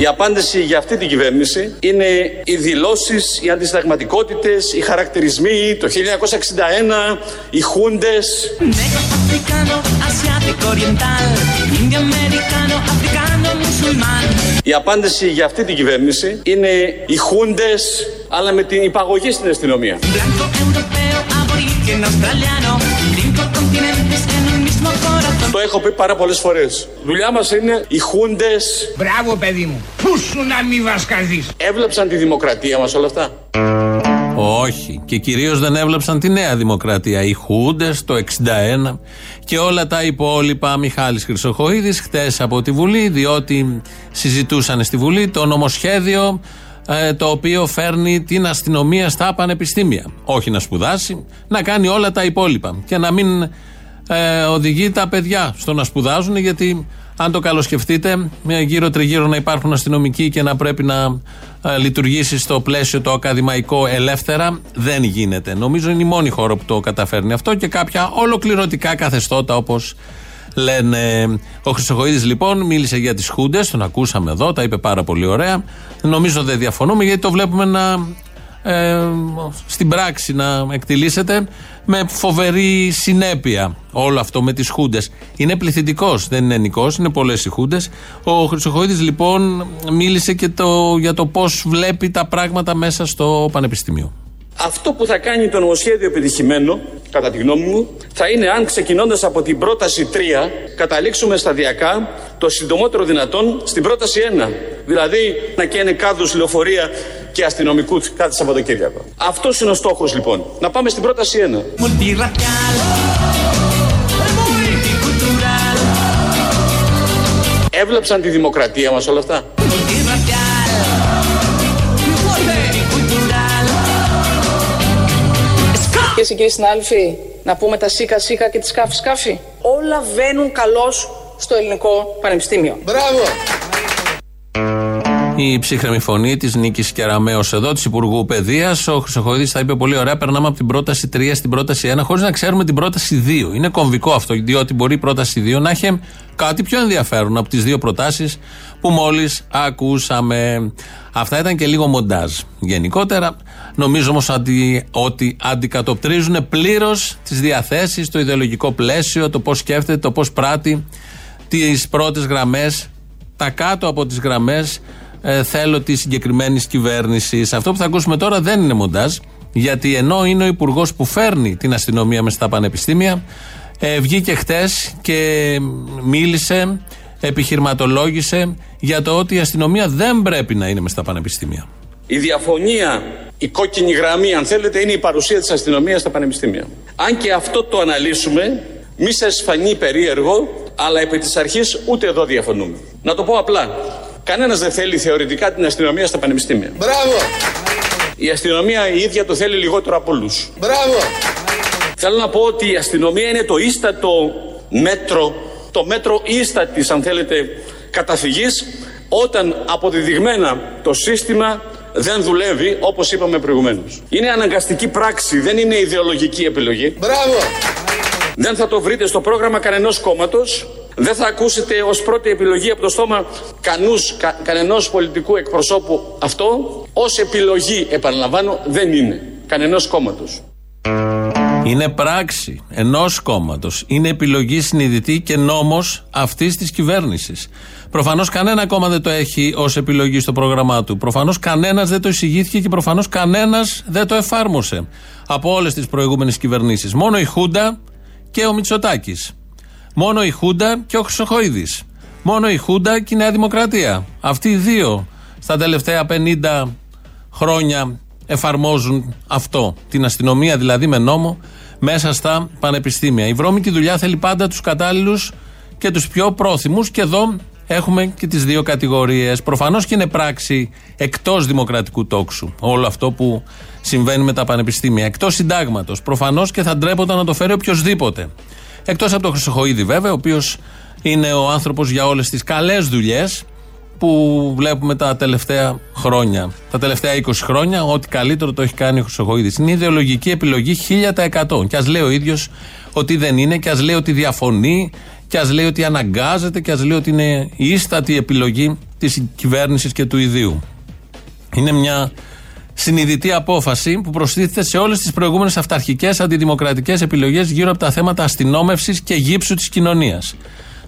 Η απάντηση για αυτή την κυβέρνηση είναι οι δηλώσεις, οι αντισταγματικότητες, οι χαρακτηρισμοί, το 1961, οι χούντες. Η απάντηση για αυτή την κυβέρνηση είναι οι χούντες, αλλά με την υπαγωγή στην αστυνομία. Το έχω πει πάρα πολλές φορές. Δουλειά μας είναι οι χούντες. Μπράβο, παιδί μου. Πού σου να μην βασκαθείς; Έβλεψαν τη δημοκρατία μας όλα αυτά; Όχι. Και κυρίως δεν έβλεψαν τη Νέα Δημοκρατία. Οι Χούντες, το 61 και όλα τα υπόλοιπα. Μιχάλης Χρυσοχοίδης χτες από τη Βουλή, διότι συζητούσαν στη Βουλή το νομοσχέδιο ε, το οποίο φέρνει την αστυνομία στα πανεπιστήμια. Όχι να σπουδάσει, να κάνει όλα τα υπόλοιπα και να μην ε, οδηγεί τα παιδιά στο να σπουδάζουν γιατί αν το καλοσκεφτείτε, γύρω τριγύρω να υπάρχουν αστυνομικοί και να πρέπει να ε, λειτουργήσει στο πλαίσιο το ακαδημαϊκό ελεύθερα, δεν γίνεται. Νομίζω είναι η μόνη χώρα που το καταφέρνει αυτό και κάποια ολοκληρωτικά καθεστώτα όπως λένε. Ο Χρυσοχοίδης λοιπόν μίλησε για τις Χούντες, τον ακούσαμε εδώ, τα είπε πάρα πολύ ωραία. Νομίζω δεν διαφωνούμε γιατί το βλέπουμε να ε, στην πράξη να εκτιλήσεται με φοβερή συνέπεια όλο αυτό με τις χούντες. Είναι πληθυντικός, δεν είναι ενικός, είναι πολλές οι χούντες. Ο Χρυσοχοίδης λοιπόν μίλησε και το, για το πώς βλέπει τα πράγματα μέσα στο Πανεπιστήμιο. Αυτό που θα κάνει το νομοσχέδιο επιτυχημένο, κατά τη γνώμη μου, θα είναι αν ξεκινώντας από την πρόταση 3, καταλήξουμε σταδιακά το συντομότερο δυνατόν στην πρόταση 1. Δηλαδή να καίνε κάδους λεωφορεία και αστυνομικού κάθε Σαββατοκύριακο. Αυτός είναι ο στόχος λοιπόν. Να πάμε στην πρόταση 1. Έβλεψαν τη δημοκρατία μας όλα αυτά; Κυρίε και κύριοι συνάδελφοι, να πούμε τα σίκα σίκα και τη σκάφη σκάφη. Όλα βαίνουν καλώς στο ελληνικό πανεπιστήμιο. Μπράβο! Η ψύχρεμη φωνή της Νίκης Κεραμέο εδώ, της Υπουργού Παιδείας. Ο Χρυσοχοίδης τα είπε πολύ ωραία. Περνάμε από την πρόταση 3 στην πρόταση 1, χωρίς να ξέρουμε την πρόταση 2. Είναι κομβικό αυτό, διότι μπορεί η πρόταση 2 να έχει κάτι πιο ενδιαφέρον από τις δύο προτάσεις που μόλις ακούσαμε. Αυτά ήταν και λίγο μοντάζ. Γενικότερα, νομίζω όμως ότι, ότι αντικατοπτρίζουν πλήρως τις διαθέσεις, το ιδεολογικό πλαίσιο, το πώς σκέφτεται, το πώς πράττει τις πρώτες γραμμές, τα κάτω από τις γραμμές ε, θέλω τη συγκεκριμένη κυβέρνηση. Αυτό που θα ακούσουμε τώρα δεν είναι μοντάζ, γιατί ενώ είναι ο υπουργός που φέρνει την αστυνομία μες στα πανεπιστήμια, ε, βγήκε χτες και μίλησε, επιχειρηματολόγησε για το ότι η αστυνομία δεν πρέπει να είναι μες στα πανεπιστήμια. Η διαφωνία, η κόκκινη γραμμή, αν θέλετε, είναι η παρουσία της αστυνομίας στα πανεπιστήμια. Αν και αυτό το αναλύσουμε, μη σας φανεί περίεργο, αλλά επί της αρχής ούτε εδώ διαφωνούμε. Να το πω απλά. Κανένας δεν θέλει θεωρητικά την αστυνομία στα πανεπιστήμια. Μπράβο! Η αστυνομία η ίδια το θέλει λιγότερο από όλους. Μπράβο! Θέλω να πω ότι η αστυνομία είναι το ίστατο μέτρο, το μέτρο ίστατη, αν θέλετε, καταφυγής, όταν αποδεδειγμένα το σύστημα δεν δουλεύει όπως είπαμε προηγουμένως. Είναι αναγκαστική πράξη, δεν είναι ιδεολογική επιλογή. Μπράβο! Δεν θα το βρείτε στο πρόγραμμα κανενός κόμματος. Δεν θα ακούσετε ως πρώτη επιλογή από το στόμα κανούς, κα, κανενός πολιτικού εκπροσώπου αυτό. Ω επιλογή, επαναλαμβάνω, δεν είναι. Κανενός κόμματος. Είναι πράξη ενός κόμματος. Είναι επιλογή συνειδητή και νόμος αυτής της κυβέρνησης. Προφανώς κανένα κόμμα δεν το έχει ως επιλογή στο πρόγραμμά του. Προφανώς κανένας δεν το εισηγήθηκε και προφανώς κανένας δεν το εφάρμοσε από όλες τις προηγούμενες κυβερνήσεις. Μόνο η Χούντα και ο Μητσοτάκης. Μόνο η Χούντα και ο Χρυσοχοίδης. Μόνο η Χούντα και η Νέα Δημοκρατία. Αυτοί οι δύο στα τελευταία 50 χρόνια εφαρμόζουν αυτό. Την αστυνομία δηλαδή με νόμο μέσα στα πανεπιστήμια. Η βρώμικη δουλειά θέλει πάντα τους κατάλληλους και τους πιο πρόθυμους και εδώ έχουμε και τις δύο κατηγορίες. Προφανώς και είναι πράξη εκτός δημοκρατικού τόξου όλο αυτό που συμβαίνει με τα πανεπιστήμια. Εκτός συντάγματος. Προφανώς και θα ντρέπονταν να το φέρει οποιοδήποτε. Εκτός από τον Χρυσοχοίδη, βέβαια, ο οποίος είναι ο άνθρωπος για όλες τις καλές δουλειές που βλέπουμε τα τελευταία χρόνια. Τα τελευταία 20 χρόνια, ό,τι καλύτερο το έχει κάνει ο Χρυσοχοίδης. Είναι ιδεολογική επιλογή 1000%. Και ας λέει ο ίδιος ότι δεν είναι, και ας λέει ότι διαφωνεί, και ας λέει ότι αναγκάζεται, και ας λέει ότι είναι η ίστατη επιλογή της κυβέρνησης και του ιδίου. Είναι μια συνειδητή απόφαση που προστίθεται σε όλες τις προηγούμενες αυταρχικές αντιδημοκρατικές επιλογές γύρω από τα θέματα αστυνόμευσης και γύψου της κοινωνίας.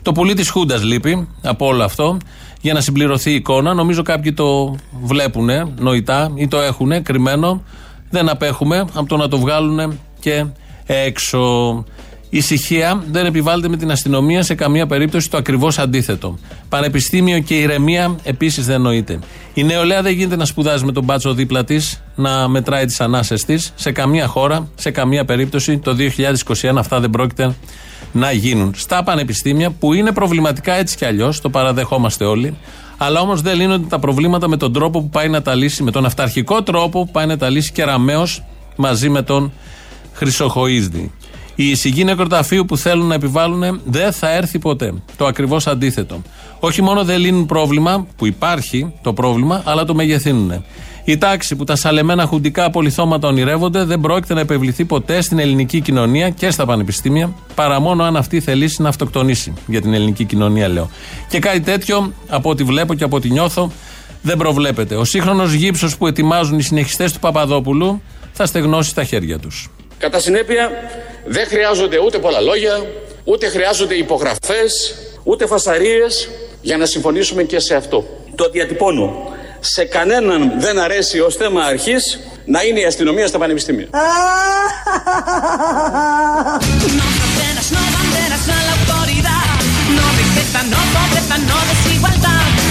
Το πουλί της Χούντας λείπει από όλο αυτό για να συμπληρωθεί η εικόνα. Νομίζω κάποιοι το βλέπουν νοητά ή το έχουν κρυμμένο. Δεν απέχουμε από το να το βγάλουν και έξω. Η ησυχία δεν επιβάλλεται με την αστυνομία σε καμία περίπτωση το ακριβώς αντίθετο. Πανεπιστήμιο και ηρεμία επίσης δεν νοείται. Η νεολαία δεν γίνεται να σπουδάζει με τον μπάτσο δίπλα της, να μετράει τις ανάσες της. Σε καμία χώρα, σε καμία περίπτωση το 2021 αυτά δεν πρόκειται να γίνουν. Στα πανεπιστήμια που είναι προβληματικά έτσι κι αλλιώς, το παραδεχόμαστε όλοι, αλλά όμως δεν λύνονται τα προβλήματα με τον τρόπο που πάει να τα λύσει, με τον αυταρχικό τρόπο που πάει να τα λύσει Κεραμαίο μαζί με τον Χρυσοχοίδη. Η εισηγή νεκροταφείου που θέλουν να επιβάλλουν δεν θα έρθει ποτέ. Το ακριβώς αντίθετο. Όχι μόνο δεν λύνουν πρόβλημα, που υπάρχει το πρόβλημα, αλλά το μεγεθύνουν. Η τάξη που τα σαλεμένα χουντικά απολυθώματα ονειρεύονται δεν πρόκειται να επιβληθεί ποτέ στην ελληνική κοινωνία και στα πανεπιστήμια, παρά μόνο αν αυτή θελήσει να αυτοκτονήσει. Για την ελληνική κοινωνία, λέω. Και κάτι τέτοιο, από ό,τι βλέπω και από ό,τι νιώθω, δεν προβλέπεται. Ο σύγχρονος γύψος που ετοιμάζουν οι συνεχιστές του Παπαδόπουλου θα στεγνώσει τα χέρια τους. Κατά συνέπεια, δεν χρειάζονται ούτε πολλά λόγια, ούτε χρειάζονται υπογραφές, ούτε φασαρίες για να συμφωνήσουμε και σε αυτό. Το διατυπώνω. Σε κανέναν δεν αρέσει ως θέμα αρχής να είναι η αστυνομία στα πανεπιστήμια.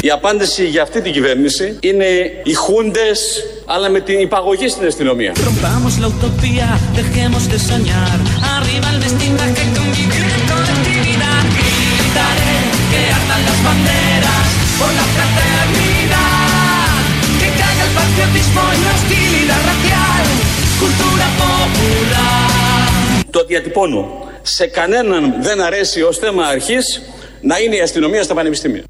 Η απάντηση για αυτή την κυβέρνηση είναι οι χούντες αλλά με την υπαγωγή στην αστυνομία. Το διατυπώνω. Σε κανέναν δεν αρέσει ως θέμα αρχής να είναι η αστυνομία στα πανεπιστήμια.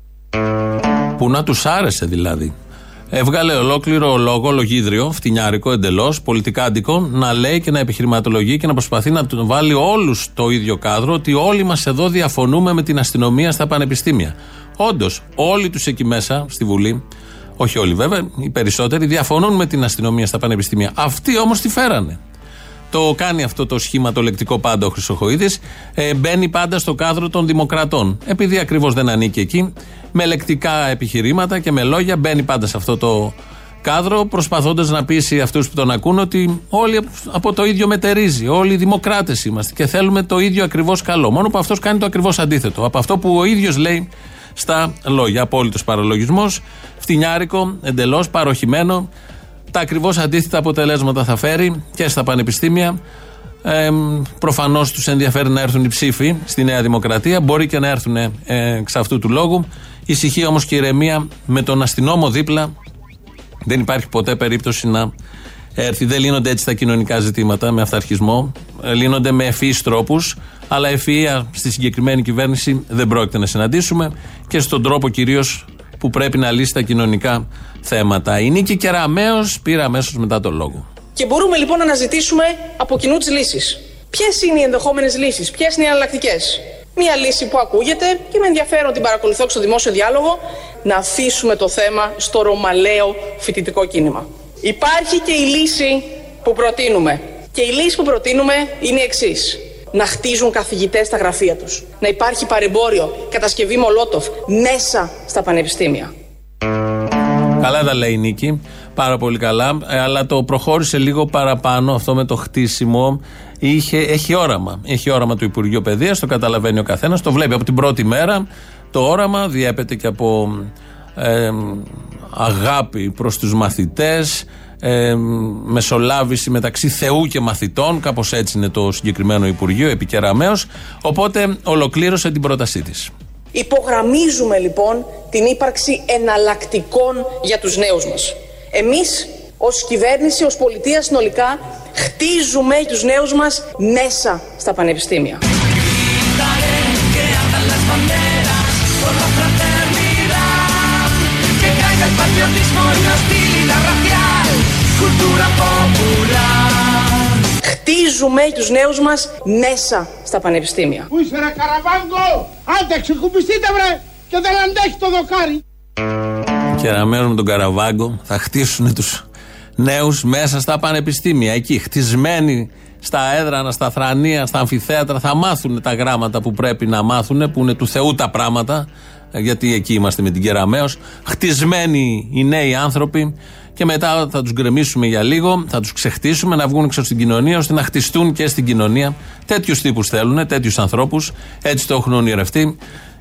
Που να τους άρεσε δηλαδή. Έβγαλε ολόκληρο λόγο, λογίδριο, φτηνιάρικο εντελώς, πολιτικά αντικό, να λέει και να επιχειρηματολογεί και να προσπαθεί να τον βάλει όλους το ίδιο κάδρο ότι όλοι μας εδώ διαφωνούμε με την αστυνομία στα πανεπιστήμια. Όντως, όλοι τους εκεί μέσα στη Βουλή, όχι όλοι βέβαια, οι περισσότεροι διαφωνούν με την αστυνομία στα πανεπιστήμια. Αυτοί όμως τη φέρανε. Το κάνει αυτό το σχήμα το λεκτικό πάντα ο Χρυσοχοίδης. Ε, μπαίνει πάντα στο κάδρο των Δημοκρατών. Επειδή ακριβώς δεν ανήκει εκεί, με λεκτικά επιχειρήματα και με λόγια μπαίνει πάντα σε αυτό το κάδρο, προσπαθώντας να πείσει αυτούς που τον ακούν ότι όλοι από το ίδιο μετερίζει. Όλοι οι δημοκράτες είμαστε και θέλουμε το ίδιο ακριβώς καλό. Μόνο που αυτός κάνει το ακριβώς αντίθετο. Από αυτό που ο ίδιος λέει στα λόγια. Απόλυτος παραλογισμός, φτηνιάρικο, εντελώς παροχημένο. Τα ακριβώς αντίθετα αποτελέσματα θα φέρει και στα πανεπιστήμια. Ε, Προφανώς τους ενδιαφέρει να έρθουν οι ψήφοι στη Νέα Δημοκρατία. Μπορεί και να έρθουν ε, εξ αυτού του λόγου. Ησυχία όμως και ηρεμία με τον αστυνόμο δίπλα. Δεν υπάρχει ποτέ περίπτωση να έρθει. Δεν λύνονται έτσι τα κοινωνικά ζητήματα με αυταρχισμό. Ε, λύνονται με ευφυείς τρόπους. Αλλά ευφυία στη συγκεκριμένη κυβέρνηση δεν πρόκειται να συναντήσουμε και στον τρόπο κυρίως που πρέπει να λύσει τα κοινωνικά θέματα. Η Νίκη Κεραμαίο πήρε αμέσως μετά το λόγο. Και μπορούμε λοιπόν να αναζητήσουμε από κοινού τις λύσεις. Ποιες είναι οι ενδεχόμενες λύσεις, ποιες είναι οι εναλλακτικές; Μία λύση που ακούγεται και με ενδιαφέρον την παρακολουθώ και στο δημόσιο διάλογο να αφήσουμε το θέμα στο ρωμαλαίο φοιτητικό κίνημα. Υπάρχει και η λύση που προτείνουμε. Και η λύση που προτείνουμε είναι η εξής. Να χτίζουν καθηγητές στα γραφεία τους. Να υπάρχει παρεμπόριο, κατασκευή μολότοφ μέσα στα πανεπιστήμια. Καλά τα λέει η Νίκη. Πάρα πολύ καλά. Ε, αλλά το προχώρησε λίγο παραπάνω αυτό με το χτίσιμο. Είχε, έχει όραμα. Έχει όραμα του Υπουργείου Παιδείας, το καταλαβαίνει ο καθένας. Το βλέπει από την πρώτη μέρα. Το όραμα διέπεται και από ε, αγάπη προς τους μαθητές ε, μεσολάβηση μεταξύ Θεού και μαθητών κάπως έτσι είναι το συγκεκριμένο Υπουργείο επικεραμέως οπότε ολοκλήρωσε την πρότασή της Υπογραμμίζουμε λοιπόν την ύπαρξη εναλλακτικών για τους νέους μας. Εμείς ως κυβέρνηση, ως πολιτεία συνολικά χτίζουμε τους νέους μας μέσα στα πανεπιστήμια. Χτίζουμε τους νέους μας μέσα στα πανεπιστήμια. Πού είσαι ρε καραβάγκο, άντε ξεκουμπιστείτε βρε και δεν αντέχει το δοκάρι. Κεραμέο με τον Καραβάγκο θα χτίσουν τους νέους μέσα στα πανεπιστήμια. Εκεί, χτισμένοι στα έδρανα, στα θρανία, στα αμφιθέατρα, θα μάθουν τα γράμματα που πρέπει να μάθουν, που είναι του Θεού τα πράγματα, γιατί εκεί είμαστε με την Κεραμαίο. Χτισμένοι οι νέοι άνθρωποι και μετά θα τους γκρεμίσουμε για λίγο, θα τους ξεχτίσουμε να βγουν έξω στην κοινωνία, ώστε να χτιστούν και στην κοινωνία. Τέτοιους τύπους θέλουν, τέτοιους ανθρώπους. Έτσι το έχουν ονειρευτεί.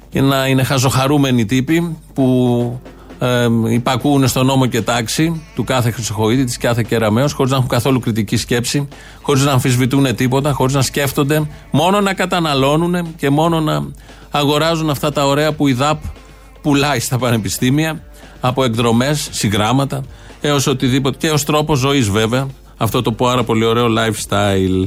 Και να είναι χαζοχαρούμενοι τύποι που ε, υπακούουν στον νόμο και τάξη του κάθε Χρυσοχοίδη, της κάθε Κεραμαίο, χωρίς να έχουν καθόλου κριτική σκέψη, χωρίς να αμφισβητούν τίποτα, χωρίς να σκέφτονται, μόνο να καταναλώνουν και μόνο να αγοράζουν αυτά τα ωραία που η ΔΑΠ πουλάει στα πανεπιστήμια από εκδρομές, συγγράμματα έως οτιδήποτε και ως τρόπο ζωής βέβαια. Αυτό το πάρα πολύ ωραίο lifestyle.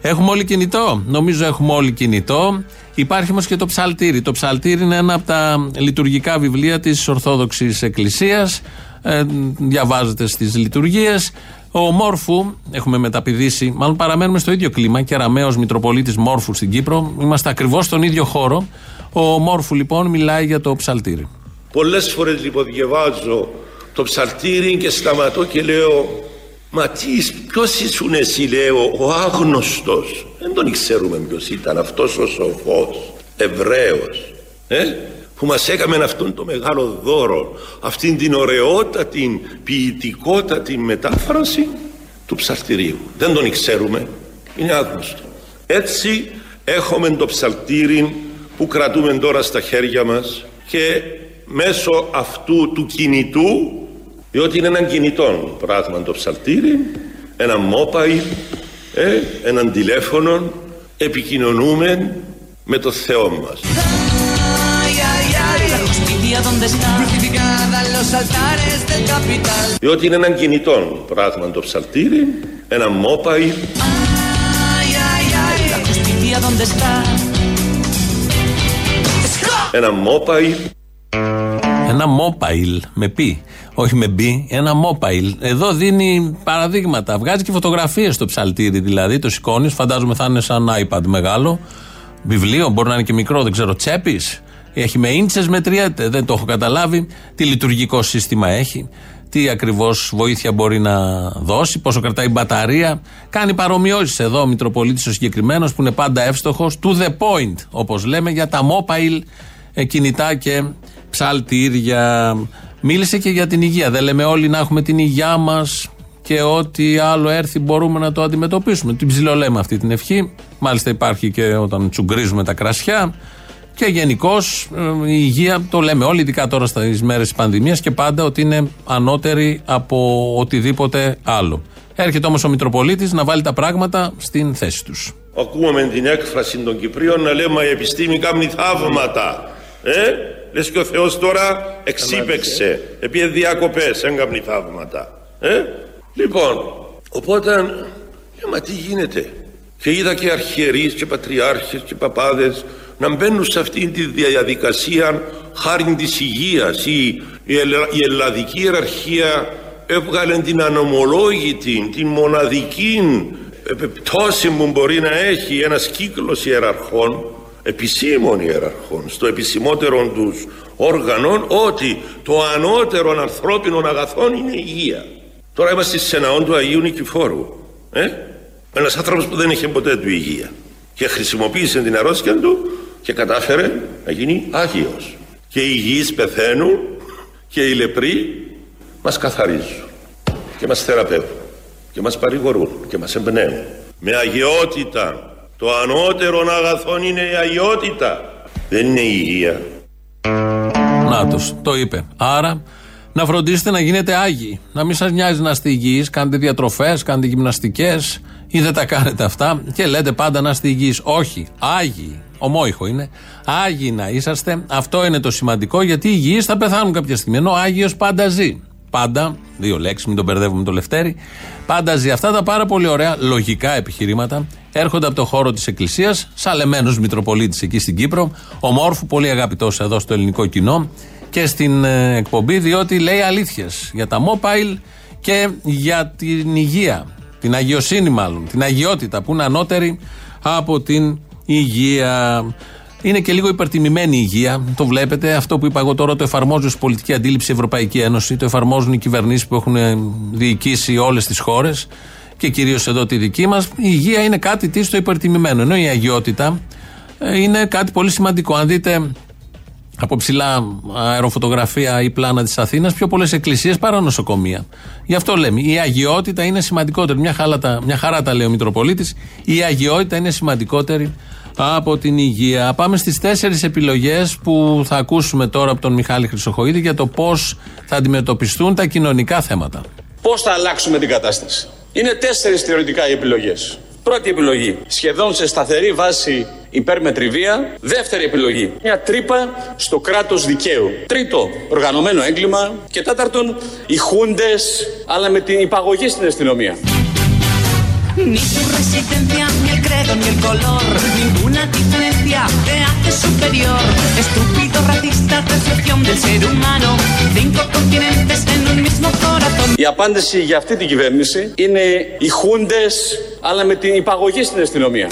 Έχουμε όλοι κινητό; Νομίζω έχουμε όλοι κινητό. Υπάρχει όμως και το ψαλτήρι. Το ψαλτήρι είναι ένα από τα λειτουργικά βιβλία της Ορθόδοξης Εκκλησίας. Ε, διαβάζεται στις λειτουργίες. Ο Μόρφου, έχουμε μεταπηδήσει, μάλλον παραμένουμε στο ίδιο κλίμα. Και Αραμαίο Μητροπολίτης Μόρφου στην Κύπρο. Είμαστε ακριβώς στον ίδιο χώρο. Ο Μόρφου λοιπόν μιλάει για το ψαλτήρι. Πολλές φορές λοιπόν διαβάζω το ψαλτήρι και σταματώ και λέω Μα τι, ποιος ήσουν εσύ λέω ο άγνωστος. Δεν τον ξέρουμε ποιος ήταν αυτός ο σοφός Εβραίος ε; που μας έκαμε αυτόν το μεγάλο δώρο αυτήν την ωραιότατη ποιητικότατη μετάφραση του ψαλτηρίου. Δεν τον ξέρουμε. Είναι άγνωστο. Έτσι έχουμε το ψαλτήρι που κρατούμε τώρα στα χέρια μας και μέσω αυτού του κινητού διότι είναι έναν κινητό πράγμα το ψαλτήρι, ένα μόπαϊ, ε, έναν τηλέφωνο, επικοινωνούμε με το Θεό μας. Διότι είναι έναν κινητό πράγμα το ψαλτήρι, ένα μόπαϊ. Ένα μόπαϊ. Ένα mobile με πι, όχι με μπι, ένα mobile. Εδώ δίνει παραδείγματα. Βγάζει και φωτογραφίες στο ψαλτήρι δηλαδή. Το σηκώνεις, φαντάζομαι θα είναι σαν iPad μεγάλο. Βιβλίο, μπορεί να είναι και μικρό, δεν ξέρω. Τσέπης. Έχει με ίντσες, μετριέται. Δεν το έχω καταλάβει. Τι λειτουργικό σύστημα έχει. Τι ακριβώς βοήθεια μπορεί να δώσει, πόσο κρατάει η μπαταρία. Κάνει παρομοιώσεις εδώ ο Μητροπολίτης ο συγκεκριμένος που είναι πάντα εύστοχος. To the point, όπως λέμε, για τα mobile ε, κινητά και ψαλτήρια. Μίλησε και για την υγεία. Δεν λέμε όλοι να έχουμε την υγειά μας και ό,τι άλλο έρθει μπορούμε να το αντιμετωπίσουμε. Την ψιλολέμε αυτή την ευχή. Μάλιστα υπάρχει και όταν τσουγκρίζουμε τα κρασιά. Και γενικώς ε, η υγεία το λέμε όλοι, ειδικά τώρα στις μέρες της πανδημίας και πάντα ότι είναι ανώτερη από οτιδήποτε άλλο. Έρχεται όμως ο Μητροπολίτης να βάλει τα πράγματα στην θέση τους. Ακούμε την έκφραση των Κυπρίων να λέμε η επιστήμη κάνει θαύματα. Ε; Λες και ο Θεός τώρα εξύπεξε, επί διακοπές, έγκαμνη θαύματα. Ε; Λοιπόν, οπότε, ε, μα τι γίνεται; Και είδα και αρχιερείς και πατριάρχες και παπάδες να μπαίνουν σε αυτή τη διαδικασία χάρη της υγείας. Η, η, η ελλαδική ιεραρχία έβγαλε την ανομολόγητη, την μοναδική επιπτώση που μπορεί να έχει ένας κύκλος ιεραρχών επισήμων ιεραρχών στο επισημότερο τους όργανων ότι το ανώτερο ανθρώπινων αγαθών είναι η υγεία. Τώρα είμαστε σε ναό του Αγίου Νικηφόρου. Ε; Ένας άνθρωπος που δεν είχε ποτέ του υγεία και χρησιμοποίησε την αρρώστια του και κατάφερε να γίνει Άγιος. Και οι υγιείς πεθαίνουν και οι λεπροί μας καθαρίζουν και μας θεραπεύουν και μας παρηγορούν και μας εμπνέουν με αγιότητα το ανώτερο αγαθόν είναι η αγιότητα. Δεν είναι η υγεία. Νάτος, το είπε. Άρα να φροντίσετε να γίνετε άγιοι. Να μην σας νοιάζει να είστε υγιείς, κάνετε διατροφές, κάνετε γυμναστικές ή δεν τα κάνετε αυτά και λέτε πάντα να είστε υγιείς. Όχι, άγιοι. Ομόηχο είναι. Άγιοι να είσαστε. Αυτό είναι το σημαντικό γιατί οι υγιείς θα πεθάνουν κάποια στιγμή. Ενώ ο Άγιος πάντα ζει. Πάντα, δύο λέξεις, μην τον μπερδεύουμε το Λευτέρη. Πάντα ζει αυτά τα πάρα πολύ ωραία λογικά επιχειρήματα έρχονται από το χώρο της Εκκλησίας, σαλεμένο Μητροπολίτης εκεί στην Κύπρο, ομόρφου, πολύ αγαπητό εδώ στο ελληνικό κοινό και στην ε, εκπομπή, διότι λέει αλήθειες για τα mobile και για την υγεία. Την αγιοσύνη, μάλλον, την αγιότητα που είναι ανώτερη από την υγεία. Είναι και λίγο υπερτιμημένη η υγεία. Το βλέπετε. Αυτό που είπα εγώ τώρα το εφαρμόζουν στην πολιτική αντίληψη η Ευρωπαϊκή Ένωση. Το εφαρμόζουν οι κυβερνήσεις που έχουν διοικήσει όλες τις χώρες και κυρίως εδώ τη δική μας. Η υγεία είναι κάτι τι το υπερτιμημένο. Ενώ η αγιότητα ε, είναι κάτι πολύ σημαντικό. Αν δείτε από ψηλά αεροφωτογραφία ή πλάνα της Αθήνας πιο πολλές εκκλησίες παρά νοσοκομεία. Γι' αυτό λέμε. Η αγιότητα είναι σημαντικότερη. Μια, χάλατα, μια χαρά τα λέει ο Μητροπολίτης. Η αγιότητα είναι σημαντικότερη από την υγεία. Πάμε στις τέσσερις επιλογές που θα ακούσουμε τώρα από τον Μιχάλη Χρυσοχοίδη για το πώς θα αντιμετωπιστούν τα κοινωνικά θέματα. Πώς θα αλλάξουμε την κατάσταση. Είναι τέσσερις θεωρητικά οι επιλογές. Πρώτη επιλογή. Σχεδόν σε σταθερή βάση υπέρμετρη βία. Δεύτερη επιλογή. Μια τρύπα στο κράτος δικαίου. Τρίτο. Οργανωμένο έγκλημα. Και τέταρτον. Οι χούντες, αλλά με την υπαγωγή στην αστυνομία. Ni su resistencia, ni el credo, ni el color, ninguna diferencia te hace superior. Estúpido, η απάντηση για αυτή την κυβέρνηση είναι οι χούντες, αλλά με την υπαγωγή στην αστυνομία.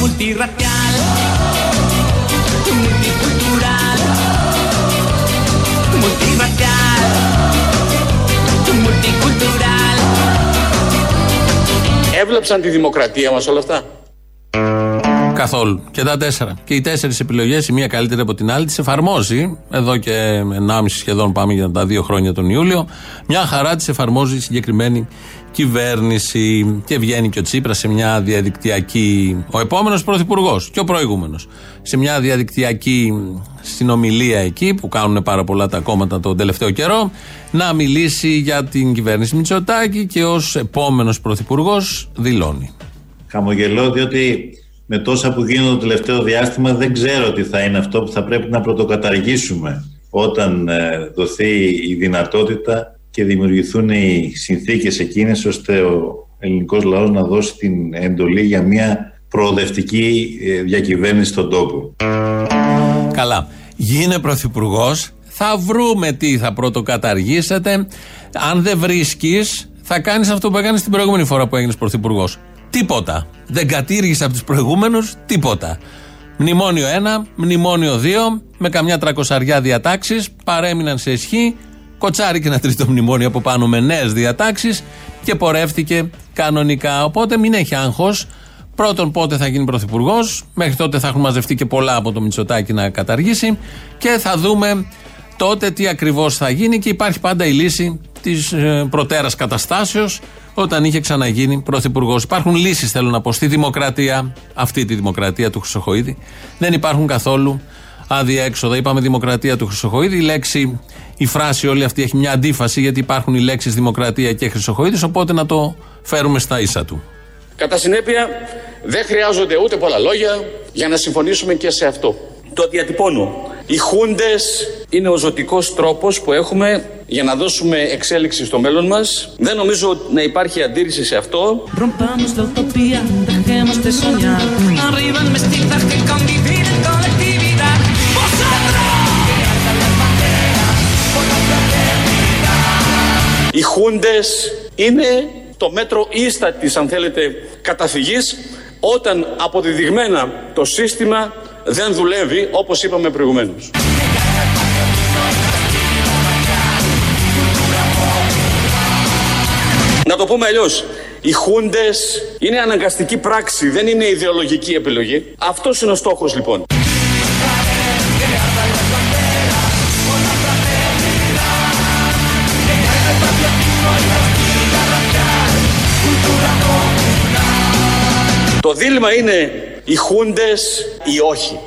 Έβλεψαν τη δημοκρατία μας όλα αυτά; Καθόλου. Και τα τέσσερα. Και οι τέσσερις επιλογές, η μία καλύτερη από την άλλη, τις εφαρμόζει. Εδώ και 1,5 σχεδόν πάμε για τα δύο χρόνια τον Ιούλιο. Μια χαρά τις εφαρμόζει η συγκεκριμένη κυβέρνηση. Και βγαίνει και ο Τσίπρας σε μια διαδικτυακή. Ο επόμενος πρωθυπουργός και ο προηγούμενος. Σε μια διαδικτυακή συνομιλία εκεί που κάνουν πάρα πολλά τα κόμματα τον τελευταίο καιρό. Να μιλήσει για την κυβέρνηση Μητσοτάκη και ως επόμενος πρωθυπουργός δηλώνει. Χαμογελώ διότι με τόσα που γίνονται το τελευταίο διάστημα δεν ξέρω τι θα είναι αυτό που θα πρέπει να πρωτοκαταργήσουμε όταν ε, δοθεί η δυνατότητα και δημιουργηθούν οι συνθήκες εκείνες ώστε ο ελληνικός λαός να δώσει την εντολή για μια προοδευτική ε, διακυβέρνηση στον τόπο. Καλά. Γίνε πρωθυπουργός, θα βρούμε τι θα πρωτοκαταργήσετε. Αν δεν βρίσκεις, θα κάνεις αυτό που έκανες την προηγούμενη φορά που έγινες πρωθυπουργός. Τίποτα. Δεν κατήργησε από τους προηγούμενους τίποτα. Μνημόνιο 1, μνημόνιο 2, με καμιά τρακοσαριά διατάξεις, παρέμειναν σε ισχύ. Κοτσάρι και ένα τρίτο μνημόνιο από πάνω με νέες διατάξεις και πορεύτηκε κανονικά. Οπότε μην έχει άγχος. Πρώτον, πότε θα γίνει πρωθυπουργός. Μέχρι τότε θα έχουν μαζευτεί και πολλά από το Μητσοτάκι να καταργήσει. Και θα δούμε τότε τι ακριβώς θα γίνει. Και υπάρχει πάντα η λύση της ε, προτέρας καταστάσεως όταν είχε ξαναγίνει πρωθυπουργός. Υπάρχουν λύσεις, θέλω να πω, στη δημοκρατία, αυτή τη δημοκρατία του Χρυσοχοίδη. Δεν υπάρχουν καθόλου αδιέξοδα. Είπαμε δημοκρατία του Χρυσοχοίδη. Η λέξη, η φράση όλη αυτή έχει μια αντίφαση γιατί υπάρχουν οι λέξεις δημοκρατία και Χρυσοχοίδης. Οπότε να το φέρουμε στα ίσα του. Κατά συνέπεια, δεν χρειάζονται ούτε πολλά λόγια για να συμφωνήσουμε και σε αυτό. Το διατυπώνω. Οι χούντες είναι ο ζωτικός τρόπος που έχουμε για να δώσουμε εξέλιξη στο μέλλον μας. Δεν νομίζω να υπάρχει αντίρρηση σε αυτό. Οι χούντες είναι το μέτρο ίστατης αν θέλετε καταφυγής όταν αποδεδειγμένα το σύστημα δεν δουλεύει όπως είπαμε προηγουμένως. Να το πούμε αλλιώς. Οι χούντες είναι αναγκαστική πράξη, δεν είναι ιδεολογική επιλογή. Αυτός είναι ο στόχος λοιπόν. Το δίλημα είναι οι χούντες ή όχι.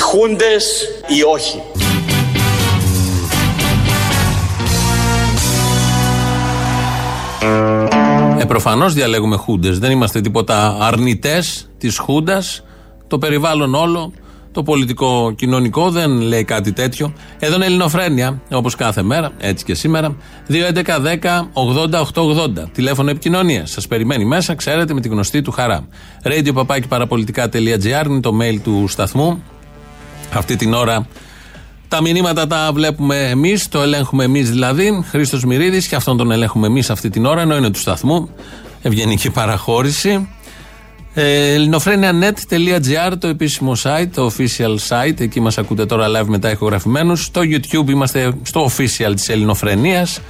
Χούντες ή όχι. Ε, προφανώς διαλέγουμε χούντες. Δεν είμαστε τίποτα αρνητές της χούντας. Το περιβάλλον όλο το πολιτικό κοινωνικό δεν λέει κάτι τέτοιο. Εδώ είναι Ελληνοφρένια, όπως κάθε μέρα, έτσι και σήμερα. 2.11.10.80.880. Τηλέφωνο επικοινωνία. Σας περιμένει μέσα, ξέρετε, με τη γνωστή του χαρά. Radio είναι το mail του σταθμού. Αυτή την ώρα Τα μηνύματα τα βλέπουμε εμείς, το ελέγχουμε εμείς δηλαδή. Χρήστος Μυρίδης και αυτόν τον ελέγχουμε εμείς αυτή την ώρα, ενώ είναι του σταθμού. Ευγενική παραχώρηση. Ε, ελληνοφρένια.net.gr το επίσημο site, το official site. Εκεί μας ακούτε τώρα live μετά ηχογραφημένους. Στο YouTube είμαστε στο official της Ελληνοφρενίας.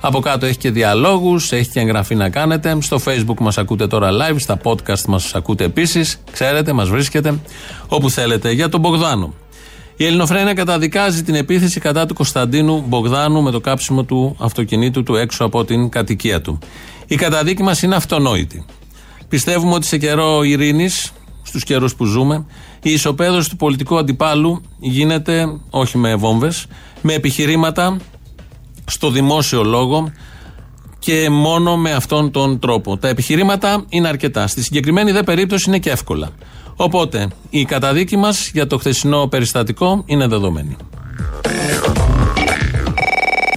Από κάτω έχει και διαλόγους, έχει και εγγραφή να κάνετε. Στο Facebook μας ακούτε τώρα live, στα podcast μας ακούτε επίσης. Ξέρετε, μας βρίσκετε όπου θέλετε. Για τον Μπογδάνο. Η Ελληνοφρένια καταδικάζει την επίθεση κατά του Κωνσταντίνου Μπογδάνου με το κάψιμο του αυτοκινήτου του έξω από την κατοικία του. Η καταδίκη μας είναι αυτονόητη. Πιστεύουμε ότι σε καιρό ειρήνης, στους καιρούς που ζούμε, η ισοπαίδωση του πολιτικού αντιπάλου γίνεται όχι με βόμβες, με επιχειρήματα στο δημόσιο λόγο και μόνο με αυτόν τον τρόπο. Τα επιχειρήματα είναι αρκετά. Στη συγκεκριμένη δε περίπτωση είναι και εύκολα. Οπότε η καταδίκη μας για το χθεσινό περιστατικό είναι δεδομένη.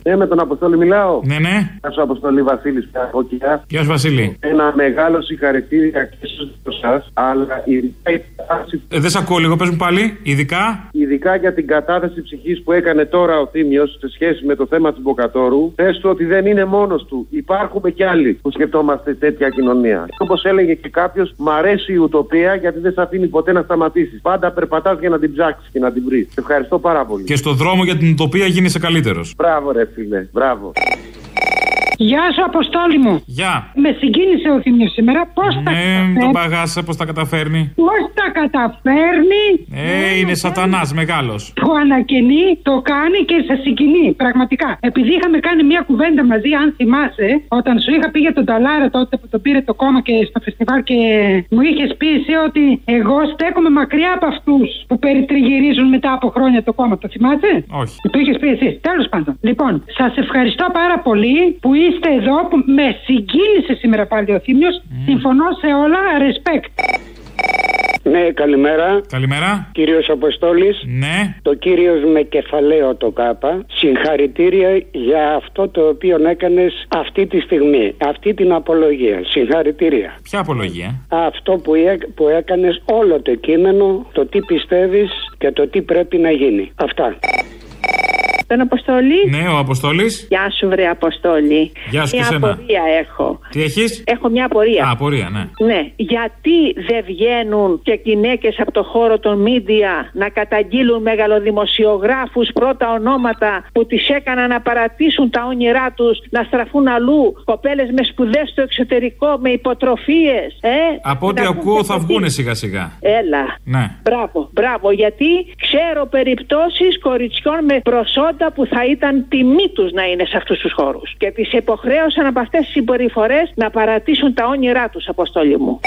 Ναι, με τον Αποστόλη μιλάω. Ναι, ναι. Γεια σου, Αποστόλη Βασίλης Πια. Γεια σου, Βασίλη. Ένα μεγάλο συγχαρητήρια και σε εσά, αλλά ειδικά η κατάσταση. Ε, δεν σε ακούω λίγο, πες μου πάλι. Ειδικά. Ειδικά για την κατάθεση ψυχής που έκανε τώρα ο Θήμιος σε σχέση με το θέμα του Μποκατόρου, πε του ότι δεν είναι μόνος του. Υπάρχουμε κι άλλοι που σκεφτόμαστε τέτοια κοινωνία. Όπως έλεγε και κάποιος, μ' αρέσει η ουτοπία γιατί δεν σε αφήνει ποτέ να σταματήσεις. Πάντα περπατάς για να την ψάξεις και να την βρεις. Ευχαριστώ πάρα πολύ. Και στο δρόμο για την ουτοπία γίνεσαι καλύτερος. Μπράβο, ρε φίλε. Μπράβο. Γεια σου, Αποστόλη μου. Γεια. Με συγκίνησε ο Θήμιος σήμερα. Πώς τα Ναι, καταφέρνει; τον παγάσα, πώς τα καταφέρνει; Πώς τα καταφέρνει; Ε, είναι σατανάς μεγάλος. Το ανακαινεί, το κάνει και σε συγκινεί. Πραγματικά. Επειδή είχαμε κάνει μια κουβέντα μαζί, αν θυμάσαι, όταν σου είχα πει για τον Ταλάρα τότε που το πήρε το κόμμα και στο φεστιβάλ και μου είχες πει εσύ ότι εγώ στέκομαι μακριά από αυτούς που περιτριγυρίζουν μετά από χρόνια το κόμμα. Το θυμάσαι; Όχι. Το είχες πει εσύ. Τέλος πάντων. Λοιπόν, σας ευχαριστώ πάρα πολύ που είστε εδώ, που με συγκίνησε σήμερα πάλι ο Θήμιος. Συμφωνώ σε όλα. Respect. Ναι, καλημέρα. Καλημέρα. Κύριος Αποστόλης. Ναι. Το κύριος με κεφαλαίο το ΚΑΠΑ. Συγχαρητήρια για αυτό το οποίο έκανες αυτή τη στιγμή. Αυτή την απολογία. Συγχαρητήρια. Ποια απολογία; Αυτό που, έ- που έκανες όλο το κείμενο, το τι πιστεύεις και το τι πρέπει να γίνει. Αυτά. Τον Αποστολή. Ναι, ο Αποστόλης. Γεια σου, βρε Αποστόλη. Γεια σου Μια και σένα. απορία έχω. Τι έχεις; Έχω μια απορία. Α, απορία, ναι. Ναι, γιατί δεν βγαίνουν και γυναίκες από το χώρο των μίντια να καταγγείλουν μεγαλοδημοσιογράφους πρώτα ονόματα που τις έκαναν να παρατήσουν τα όνειρά τους, να στραφούν αλλού, κοπέλες με σπουδές στο εξωτερικό, με υποτροφίες. Ε, Από ό,τι να ακούω βγουν θα και βγούνε αυτοί. σιγά σιγά. Έλα. Ναι. Μπράβο, μπράβο, γιατί ξέρω περιπτώσεις κοριτσιών με προσόντα που θα ήταν τιμή τους να είναι σε αυτούς τους χώρους. Και τις υποχρέωσαν από αυτές τις συμπεριφορές να παρατήσουν τα όνειρά τους, Αποστόλη μου.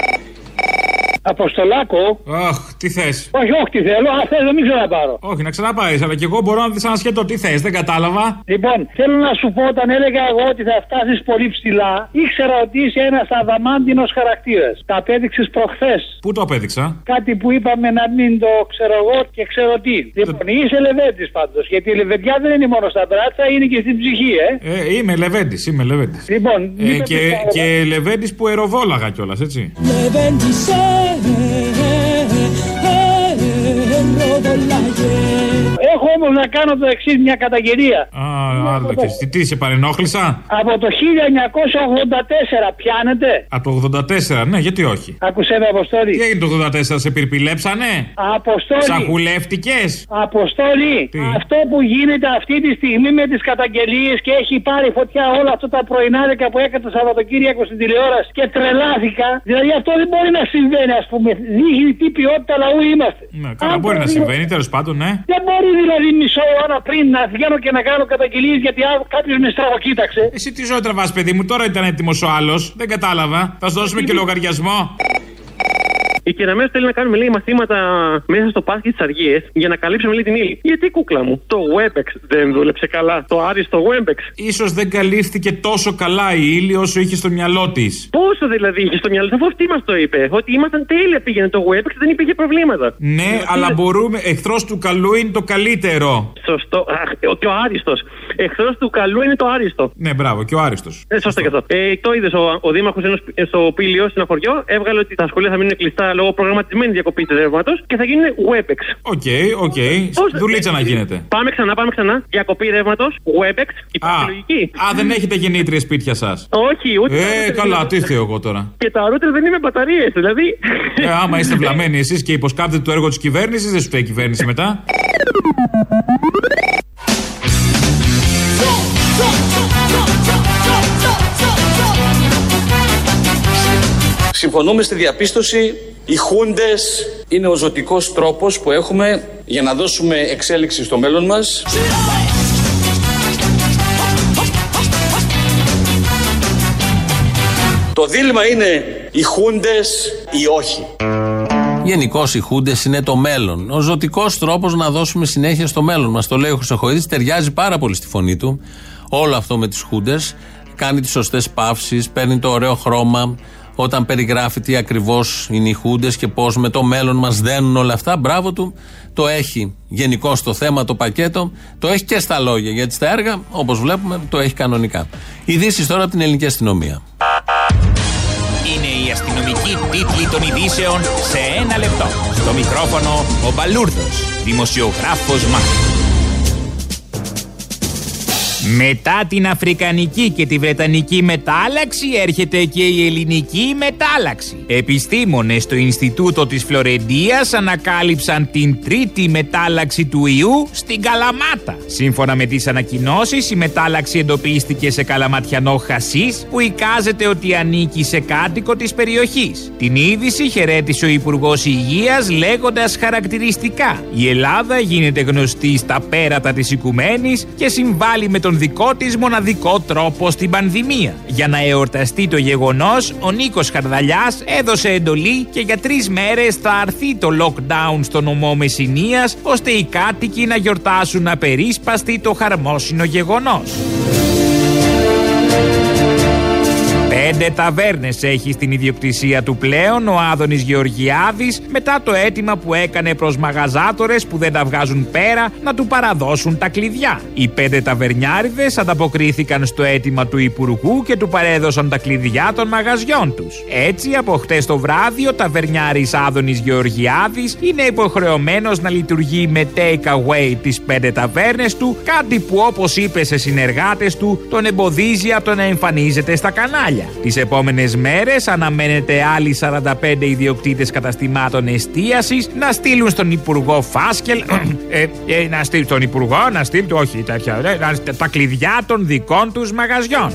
Αποστολάκο. Αχ, τι θες. Όχι, όχι, τι θέλω. Αν θέλω, μην ξέρω να πάρω. Όχι, να ξαναπάρεις, αλλά και εγώ μπορώ να δεις ένα σχέτο τι θες, δεν κατάλαβα. Λοιπόν, θέλω να σου πω, όταν έλεγα εγώ ότι θα φτάσεις πολύ ψηλά, ήξερα ότι είσαι ένας αδαμάντινος χαρακτήρας. Τα απέδειξες προχθές. Πού το απέδειξα; Κάτι που είπαμε να μην το ξέρω εγώ και ξέρω τι. Λοιπόν, είσαι λεβέντης πάντως. Γιατί η λεβεντιά δεν είναι μόνο στα μπράτσα, είναι και στην ψυχή, ε. Ε, είμαι Λεβέντης, είμαι Λεβέντης. Λοιπόν, Ε, μην το και, πιστεύω. και Λεβέντης που αεροβόλαγα κιόλας, έτσι. yeah. Έχω όμως να κάνω το εξής μια καταγγελία. Α, άλλο και τι, τι σε παρενόχλησα; Από το 1984 πιάνετε; Από το 84, ναι, γιατί όχι; Άκουσε με Αποστόλη. Τι έγινε το 84, σε πυρπηλέψανε; Αποστόλη. Σαχουλεύτηκε. Αποστόλη, Τι; αυτό που γίνεται αυτή τη στιγμή με τις καταγγελίες και έχει πάρει φωτιά όλα αυτά τα πρωινάδικα που έκανε το Σαββατοκύριακο στην τηλεόραση και τρελάθηκα. Δηλαδή αυτό δεν μπορεί να συμβαίνει, ας πούμε. Δείχνει τι ποιότητα λαού είμαστε. Ναι, καλά, Αν μπορεί να το- συμβαίνει, τέλος πάντων, ναι. Δεν μπορεί δηλαδή μισό ώρα πριν να βγαίνω και να κάνω καταγγελίες γιατί κάποιος με στραβοκοίταξε. Εσύ τι ζωή τραβάς, παιδί μου, τώρα ήταν έτοιμος ο άλλος. Δεν κατάλαβα. Θα σου δώσουμε και λογαριασμό. Η Κεραμέως θέλει να κάνουμε λέει μαθήματα μέσα στο πάρκι της Αργίε για να καλύψουμε λέει την ύλη. Γιατί κούκλα μου, το Webex δεν δούλεψε καλά. Το άριστο Webex. σω δεν καλύφθηκε τόσο καλά η ύλη όσο είχε στο μυαλό της. Πόσο δηλαδή είχε στο μυαλό, αφού αυτή μας το είπε. Ότι ήμασταν τέλεια πήγαινε το Webex, δεν υπήρχε προβλήματα. Ναι, αλλά μπορούμε. Εχθρός του καλού είναι το καλύτερο. Σωστό. Αχ, ο- και ο άριστος. Εχθρός του καλού είναι το άριστο. Ναι, μπράβο, και ο Άριστος. Ε, σωστά και αυτό. Ε, το είδες ο, ο Δήμαρχος στο Πήλιο, στην Αφοριό, έβγαλε ότι τα σχολεία θα μείνουν κλειστά λόγω προγραμματισμένης διακοπής του ρεύματος και θα γίνουν WebEx. OK, OK. Δουλίτσα να γίνεται. Πάμε ξανά, πάμε ξανά. Διακοπή ρεύματος, WebEx, υπάρχει λογική. Α, δεν έχετε γεννήτριες σπίτια σας. Όχι, ούτε. Ε, καλά, τι θεω εγώ τώρα. Και τα router δεν είναι με μπαταρίες, δηλαδή. Ε, άμα είστε βλαμμένοι εσείς και υποσκάπτετε το έργο της κυβέρνησης, δεν σου φταίει η κυβέρνηση μετά. Συμφωνούμε στη διαπίστωση οι χούντες είναι ο ζωτικός τρόπος που έχουμε για να δώσουμε εξέλιξη στο μέλλον μας. Το δίλημα είναι οι χούντες ή όχι. Γενικώ οι χούντες είναι το μέλλον. Ο ζωτικός τρόπος να δώσουμε συνέχεια στο μέλλον μας. Το λέει ο Χρυσοχοίδης, ταιριάζει πάρα πολύ στη φωνή του. Όλο αυτό με τις χούντες. Κάνει τις σωστές παύσεις, παίρνει το ωραίο χρώμα. Όταν περιγράφει τι ακριβώς είναι οι χούντες και πώς με το μέλλον μας δένουν όλα αυτά, μπράβο του. Το έχει γενικώ το θέμα, το πακέτο. Το έχει και στα λόγια. Γιατί στα έργα, όπως βλέπουμε, το έχει κανονικά. Ειδήσεις τώρα από την ελληνική αστυνομία. Είναι η αστυνομική τίτλη των ειδήσεων σε ένα λεπτό. Στο μικρόφωνο ο Μπαλούρδος, δημοσιογράφος Μάρκος. Μετά την Αφρικανική και τη Βρετανική μετάλλαξη έρχεται και η Ελληνική μετάλλαξη. Επιστήμονες στο Ινστιτούτο της Φλωρεντίας ανακάλυψαν την τρίτη μετάλλαξη του ιού στην Καλαμάτα. Σύμφωνα με τις ανακοινώσεις, η μετάλλαξη εντοπίστηκε σε καλαματιανό χασίς που εικάζεται ότι ανήκει σε κάτοικο της περιοχής. Την είδηση χαιρέτησε ο Υπουργός Υγείας λέγοντας χαρακτηριστικά «Η Ελλάδα γίνεται γνωστή στα πέρατα της οικουμένης και συμβάλλει με τον δικό της μοναδικό τρόπο στην πανδημία. Για να εορταστεί το γεγονός, ο Νίκος Χαρδαλιάς έδωσε εντολή και για τρεις μέρες θα αρθεί το lockdown στο νομό Μεσσηνίας, ώστε οι κάτοικοι να γιορτάσουν απερίσπαστοι το χαρμόσυνο γεγονός. Πέντε ταβέρνες έχει στην ιδιοκτησία του πλέον ο Άδωνης Γεωργιάδης μετά το αίτημα που έκανε προς μαγαζάτορες που δεν τα βγάζουν πέρα να του παραδώσουν τα κλειδιά. Οι πέντε ταβερνιάριδες ανταποκρίθηκαν στο αίτημα του Υπουργού και του παρέδωσαν τα κλειδιά των μαγαζιών τους. Έτσι, από χτες το βράδυ, ο ταβερνιάρης Άδωνης Γεωργιάδης είναι υποχρεωμένος να λειτουργεί με take away τις πέντε ταβέρνες του, κάτι που όπως είπε σε συνεργάτες του τον εμποδίζει από το να εμφανίζεται στα κανάλια. Τις επόμενες μέρες αναμένεται άλλοι 45 ιδιοκτήτες καταστημάτων εστίασης να στείλουν στον Υπουργό Φάσκελ. ε, ε, να στείλουν στον Υπουργό, να στείλουν. Όχι τέτοια. ε, να- τα κλειδιά των δικών τους μαγαζιών.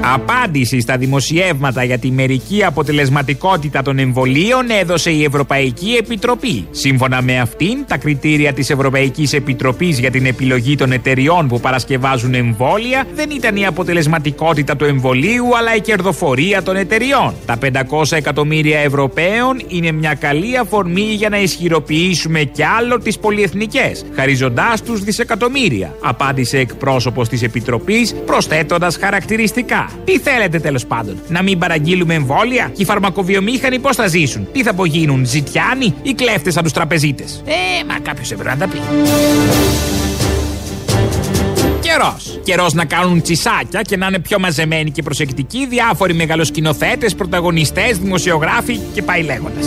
Απάντηση στα δημοσιεύματα για τη μερική αποτελεσματικότητα των εμβολίων έδωσε η Ευρωπαϊκή Επιτροπή. Σύμφωνα με αυτήν, τα κριτήρια της Ευρωπαϊκής Επιτροπής για την επιλογή των εταιριών που παρασκευάζουν εμβόλια δεν ήταν η αποτελεσματικότητα του εμβολίου, αλλά η κερδοφορία των εταιριών. Τα 500 εκατομμύρια Ευρωπαίων είναι μια καλή αφορμή για να ισχυροποιήσουμε κι άλλο τις πολυεθνικές, χαριζοντά τους δισεκατομμύρια, απάντησε εκπρόσωπος της Επιτροπής, προσθέτοντας χαρακτηριστικά. Τι θέλετε τέλος πάντων, να μην παραγγείλουμε εμβόλια; Και οι φαρμακοβιομήχανοι πώς θα ζήσουν, τι θα απογίνουν, ζητιάνοι ή κλέφτες σαν τους τραπεζίτες; Ε, μα κάποιος έπρεπε να τα πει. Καιρός. Καιρός να κάνουν τσισάκια και να είναι πιο μαζεμένοι και προσεκτικοί διάφοροι μεγαλοσκηνοθέτες, πρωταγωνιστές, δημοσιογράφοι και πάει λέγοντας.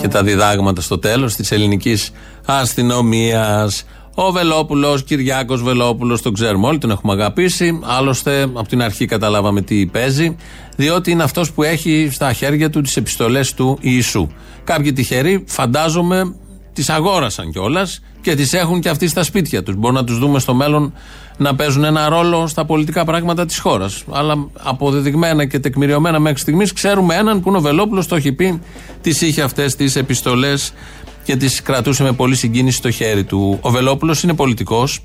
και τα διδάγματα στο τέλος της ελληνικής αστυνομίας. Ο Βελόπουλος, Κυριάκος Βελόπουλος, τον ξέρουμε όλοι, τον έχουμε αγαπήσει. Άλλωστε, από την αρχή καταλάβαμε τι παίζει, διότι είναι αυτός που έχει στα χέρια του τις επιστολές του Ιησού. Κάποιοι τυχεροί, φαντάζομαι, τις αγόρασαν κιόλας και τις έχουν και αυτοί στα σπίτια τους. Μπορούμε να τους δούμε στο μέλλον να παίζουν ένα ρόλο στα πολιτικά πράγματα της χώρας. Αλλά αποδεδειγμένα και τεκμηριωμένα μέχρι στιγμής ξέρουμε έναν που είναι ο Βελόπουλος, το έχει πει, τις είχε αυτές τις επιστολές και τις κρατούσε με πολύ συγκίνηση στο χέρι του. Ο Βελόπουλος είναι πολιτικός.